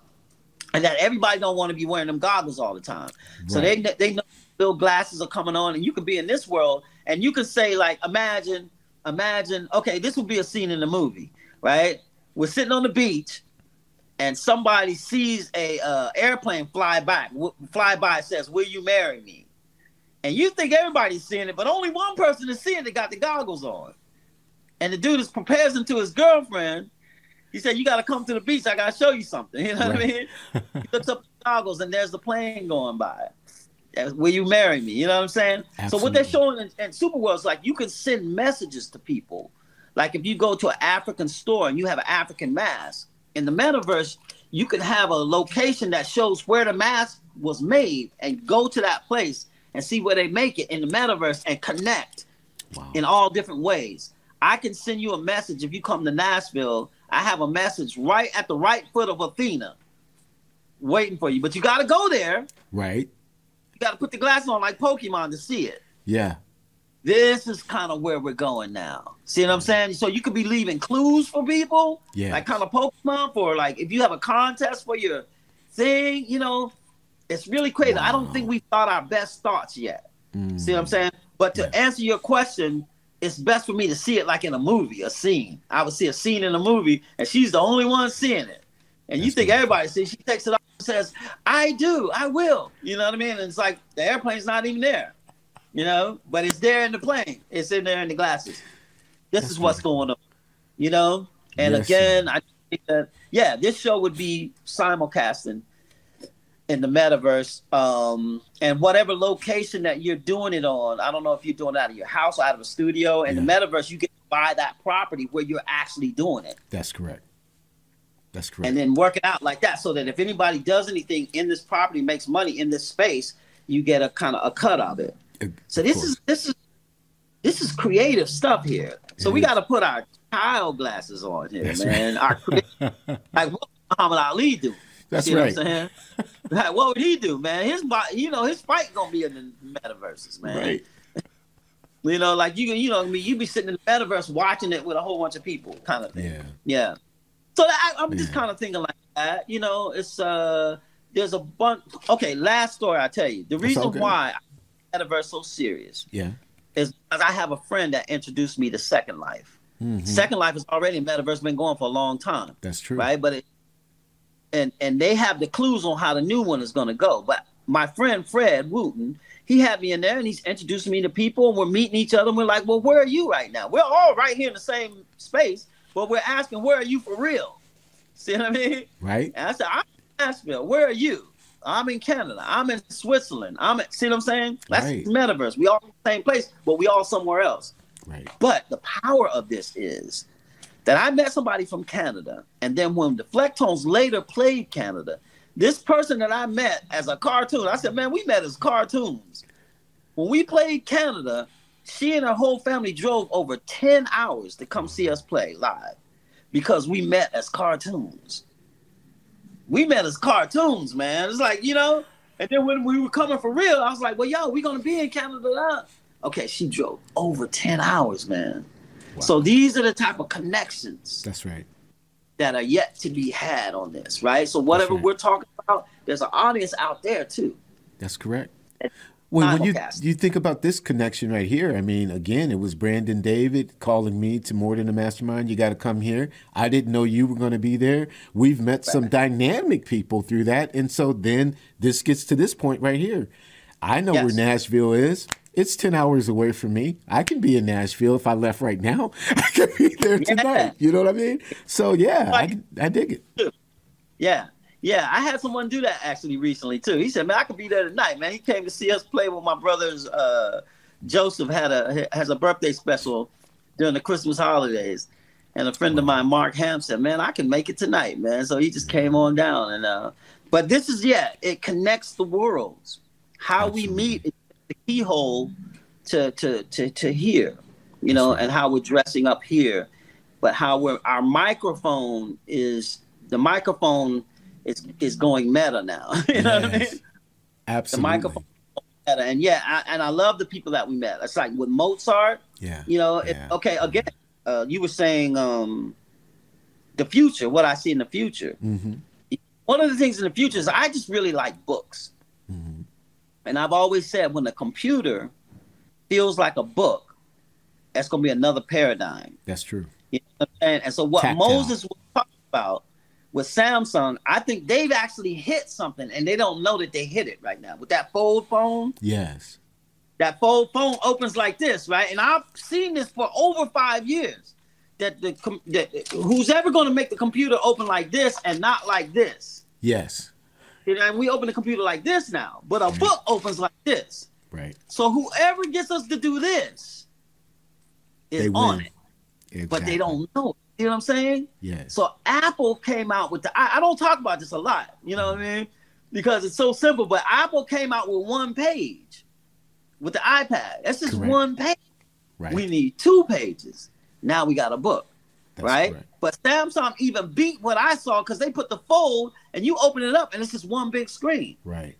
and that everybody don't want to be wearing them goggles all the time. So they Right. they know little glasses are coming on, and you can be in this world, and you can say like, imagine, imagine. Okay, this would be a scene in the movie, right? We're sitting on the beach, and somebody sees a uh, airplane fly by, fly by, says, "Will you marry me?" And you think everybody's seeing it, but only one person is seeing it. Got the goggles on, and the dude is proposing to his girlfriend. He said, "You got to come to the beach. I got to show you something." You know what I mean? he looks up the goggles, and there's the plane going by. Will you marry me? You know what I'm saying? So what they're showing in, in Superworld is like you can send messages to people. Like if you go to an African store and you have an African mask in the metaverse, you can have a location that shows where the mask was made and go to that place and see where they make it in the metaverse and connect Wow. in all different ways. I can send you a message if you come to Nashville. I have a message right at the right foot of Athena waiting for you. But you got to go there. Right. You got to put the glasses on like Pokemon to see it. Yeah. This is kind of where we're going now. See what I'm saying? So you could be leaving clues for people, Yeah. like kind of Pokemon for like if you have a contest for your thing, you know, it's really crazy. I don't think we thought our best thoughts yet. Mm. See what I'm saying? But to Yeah. answer your question, it's best for me to see it like in a movie, a scene. I would see a scene in a movie, and she's the only one seeing it. And you think cool. everybody sees? She takes it off and says, "I do, I will." You know what I mean? And it's like the airplane's not even there, you know, but it's there in the plane. It's in there in the glasses. This That's is what's cool. going on, you know. And Yes, again, I think that yeah, this show would be simulcasting in the metaverse um and whatever location that you're doing it on i don't know if you're doing it out of your house or out of a studio in the metaverse you get to buy that property where you're actually doing it That's correct. That's correct. and then work it out like that so that if anybody does anything in this property makes money in this space you get a kind of a cut of it so this is this is this is creative stuff here so It we got to put our child glasses on here That's man our like what Muhammad Ali do That's See right. What I'm saying? Like, what would he do, man? His you know, his fight gonna be in the metaverses, man. Right. You know, like you, you know, I mean, you be sitting in the metaverse watching it with a whole bunch of people, kind of thing. Yeah. Yeah. So I, I'm just kind of thinking like that. You know, it's uh, there's a bunch. Okay, last story I tell you. The reason okay. why I metaverse so serious Yeah. is I have a friend that introduced me to Second Life. Mhm. Second Life is already metaverse, been going for a long time That's true. right? But it, and and they have the clues on how the new one is going to go. But my friend Fred Wooten, he had me in there and he's introducing me to people, and we're meeting each other. And we're like, well, where are you right now? We're all right here in the same space, but we're asking, where are you for real? See what I mean? Right. And I said, I'm Nashville. Where are you? I'm in Canada. I'm in Switzerland. I'm in, see what I'm saying? That's Right. metaverse. We all in the same place, but we all somewhere else. Right. But the power of this is that I met somebody from Canada, and then when the Flecktones later played Canada, this person that I met as a cartoon, I said, "Man, we met as cartoons." When we played Canada, she and her whole family drove over ten hours to come see mm-hmm. us play live because we met as cartoons. We met as cartoons, man. It's like you know. And then when we were coming for real, I was like, "Well, yo, we gonna be in Canada." now." Okay, she drove over ten hours, man. Wow. So these are the type of connections That's right. that are yet to be had on this, right? So whatever right. we're talking about, there's an audience out there too. That's correct. Well, when you you think about this connection right here, I mean, again, it was Brandon David calling me to more than a mastermind. You got to come here. I didn't know you were going to be there. We've met some dynamic people through that, and so then this gets to this point right here. I know where Nashville is. It's ten hours away from me. I can be in Nashville if I left right now. I could be there tonight. You know what I mean? So yeah, I, Like- I dig it. Yeah. Yeah, I had someone do that actually recently too. He said, "Man, I could be there tonight." Man, he came to see us play with my brothers. Uh, Joseph had a has a birthday special during the Christmas holidays, and a friend of mine, Mark Ham, said, "Man, I can make it tonight, man." So he just came on down, and uh, but this is yeah, it connects the worlds. How Absolutely. we meet is the keyhole to to to to here, you know, and how we're dressing up here, but how we're our microphone is the microphone is is going meta now. you yes. know what I mean? Absolutely. The microphone meta. And yeah, I, and I love the people that we met. It's like with Mozart. Yeah. You know, yeah. It, okay, again, uh, you were saying um, the future, what I see in the future. Mm-hmm. One of the things in the future is I just really like books. Mm-hmm. And I've always said when a computer feels like a book, that's going to be another paradigm. That's true. You know and, and so what Tactile. Moses was talking about with Samsung, I think they've actually hit something and they don't know that they hit it right now. With that fold phone. Yes. That fold phone opens like this, right? And I've seen this for over five years. That the that who's ever going to make the computer open like this and not like this? Yes. You know, and we open the computer like this now, but a book opens like this. Right. So whoever gets us to do this is on it, exactly. but they don't know. It. You know what I'm saying? Yeah. So Apple came out with the. I, I, don't talk about this a lot. You know what I mm-hmm. mean? Because it's so simple. But Apple came out with one page with the iPad. That's just correct. one page. Right. We need two pages. Now we got a book. That's right. Correct. But Samsung even beat what I saw because they put the fold and you open it up and it's just one big screen. Right.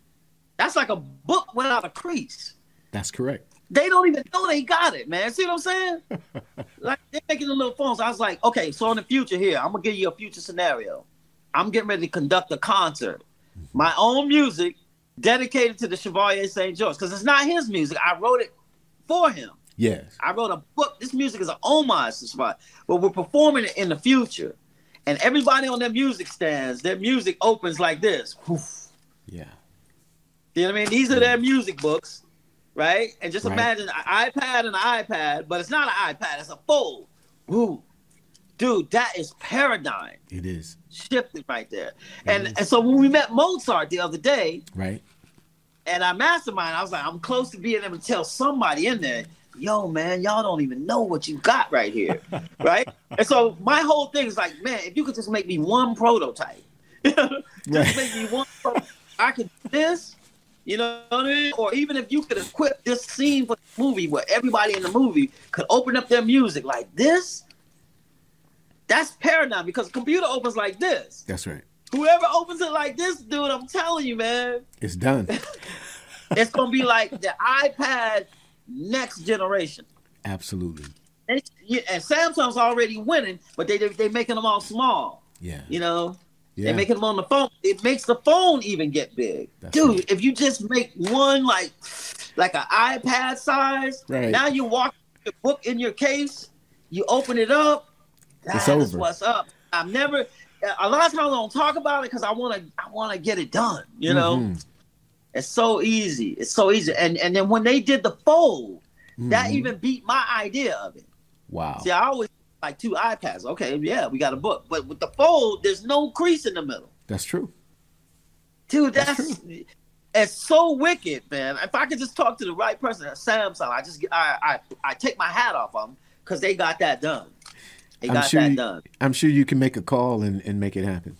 That's like a book without a crease. That's correct. They don't even know they got it, man. See what I'm saying? like they're making the little phones. I was like, okay, so in the future here, I'm gonna give you a future scenario. I'm getting ready to conduct a concert, my own music dedicated to the Chevalier St. George, because it's not his music. I wrote it for him. Yes. I wrote a book. This music is an homage to Chevalier, but we're performing it in the future. And everybody on their music stands, their music opens like this. Yeah. You know what I mean? These are their music books right? And just right. imagine an iPad and an iPad, but it's not an iPad, it's a fold. Woo. Dude, that is paradigm. It is. Shifted right there. and and so when we met Mozart the other day, right. And I mastermind, I was like, I'm close to being able to tell somebody in there, yo, man, y'all don't even know what you got right here. right? And so my whole thing is like, man, if you could just make me one prototype, just right. make me one prototype. I could do this you know what I mean? Or even if you could equip this scene for the movie where everybody in the movie could open up their music like this, that's paradigm because computer opens like this. That's right. Whoever opens it like this, dude, I'm telling you, man. It's done. it's gonna be like the iPad next generation. Absolutely. And, and Samsung's already winning, but they they making them all small. Yeah. You know, yeah. They're making them on the phone. It makes the phone even get big. That's Dude, right. if you just make one like like an iPad size, right. now you walk the book in your case, you open it up, it's over. what's up. I've never a lot of times I don't talk about it because I want to I want to get it done. You know, mm-hmm. it's so easy. It's so easy. And and then when they did the fold, mm-hmm. that even beat my idea of it. Wow. See, I always like two iPads. Okay, yeah, we got a book. But with the fold, there's no crease in the middle. That's true. Dude, that's, that's it's so wicked, man. If I could just talk to the right person at Samsung, I just I I, I take my hat off them because they got that done. They got sure that you, done. I'm sure you can make a call and, and make it happen.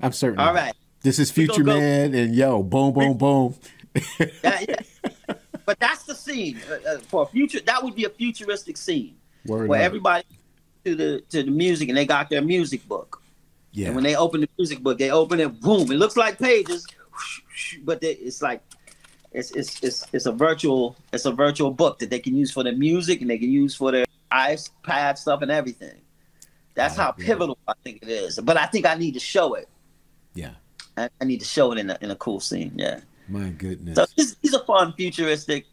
I'm certain. All right. This is Future Man, and yo, boom, boom, boom. yeah, yeah. But that's the scene uh, uh, for a future. That would be a futuristic scene Word where everybody to the to the music and they got their music book. Yeah. And when they open the music book, they open it, boom, it looks like pages, but they, it's like it's, it's it's it's a virtual it's a virtual book that they can use for their music and they can use for their iPad stuff and everything. That's how pivotal I think it is. But I think I need to show it. Yeah. I, I need to show it in a in a cool scene. Yeah. My goodness. So these, these are fun futuristic,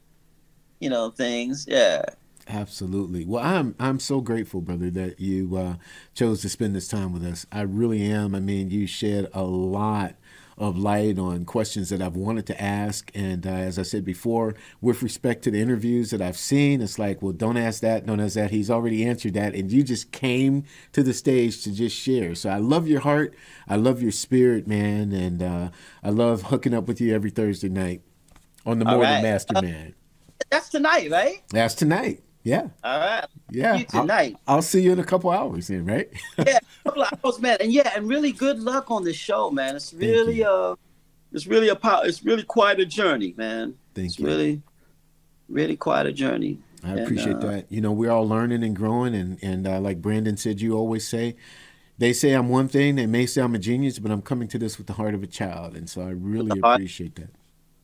you know, things. Yeah. Absolutely. Well, I'm I'm so grateful, brother, that you uh, chose to spend this time with us. I really am. I mean, you shed a lot of light on questions that I've wanted to ask. And uh, as I said before, with respect to the interviews that I've seen, it's like, well, don't ask that, don't ask that. He's already answered that. And you just came to the stage to just share. So I love your heart. I love your spirit, man. And uh, I love hooking up with you every Thursday night on the Morning right. Than Master uh, That's tonight, right? That's tonight. Yeah. All right. Yeah. You tonight. I'll, I'll, see you in a couple hours then, right? yeah, a couple hours, man. And yeah, and really good luck on the show, man. It's really uh it's really a it's really quite a journey, man. Thank it's you. Really, really quite a journey. I and, appreciate uh, that. You know, we're all learning and growing, and and uh, like Brandon said, you always say, they say I'm one thing, they may say I'm a genius, but I'm coming to this with the heart of a child, and so I really appreciate that.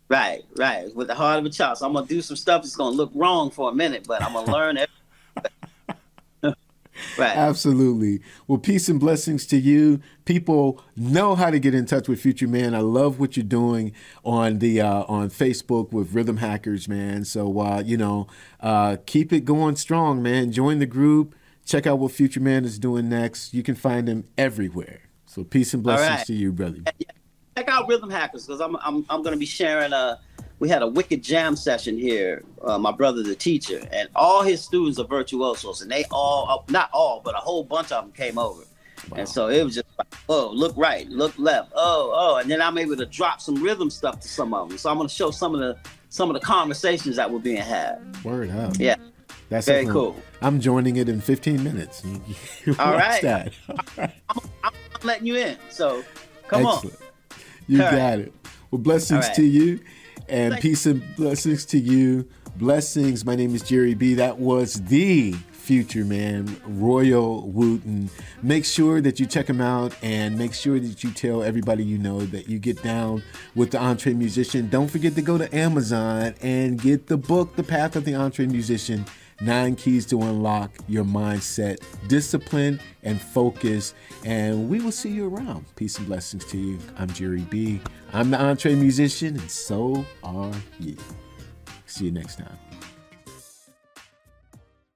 Right, right. With the heart of a child. So I'm gonna do some stuff that's gonna look wrong for a minute, but I'm gonna learn it. right. Absolutely. Well, peace and blessings to you. People know how to get in touch with Future Man. I love what you're doing on the uh, on Facebook with Rhythm Hackers, man. So uh, you know, uh, keep it going strong, man. Join the group. Check out what Future Man is doing next. You can find him everywhere. So peace and blessings right. to you, brother. Yeah check out Rhythm Hackers because I'm I'm I'm gonna be sharing a. We had a wicked jam session here. Uh, my brother, the teacher, and all his students are virtuosos, and they all, uh, not all, but a whole bunch of them came over. Wow. And so it was just like, oh, look right, look left, oh, oh, and then I'm able to drop some rhythm stuff to some of them. So I'm going to show some of the some of the conversations that were being had. Word up. Yeah. That's very cool. I'm joining it in 15 minutes. All right. That. All right. I'm, I'm, letting you in. So come Excellent. on. You All got right. it. Well, blessings right. to you and peace and blessings to you. Blessings. My name is Jerry B. That was the future man, Royel Wooten. Make sure that you check him out and make sure that you tell everybody you know that you get down with the EntreMusician. Don't forget to go to Amazon and get the book, The Path of the EntreMusician Nine keys to unlock your mindset, discipline, and focus. And we will see you around. Peace and blessings to you. I'm Jerry B. I'm the EntreMusician, and so are you. See you next time.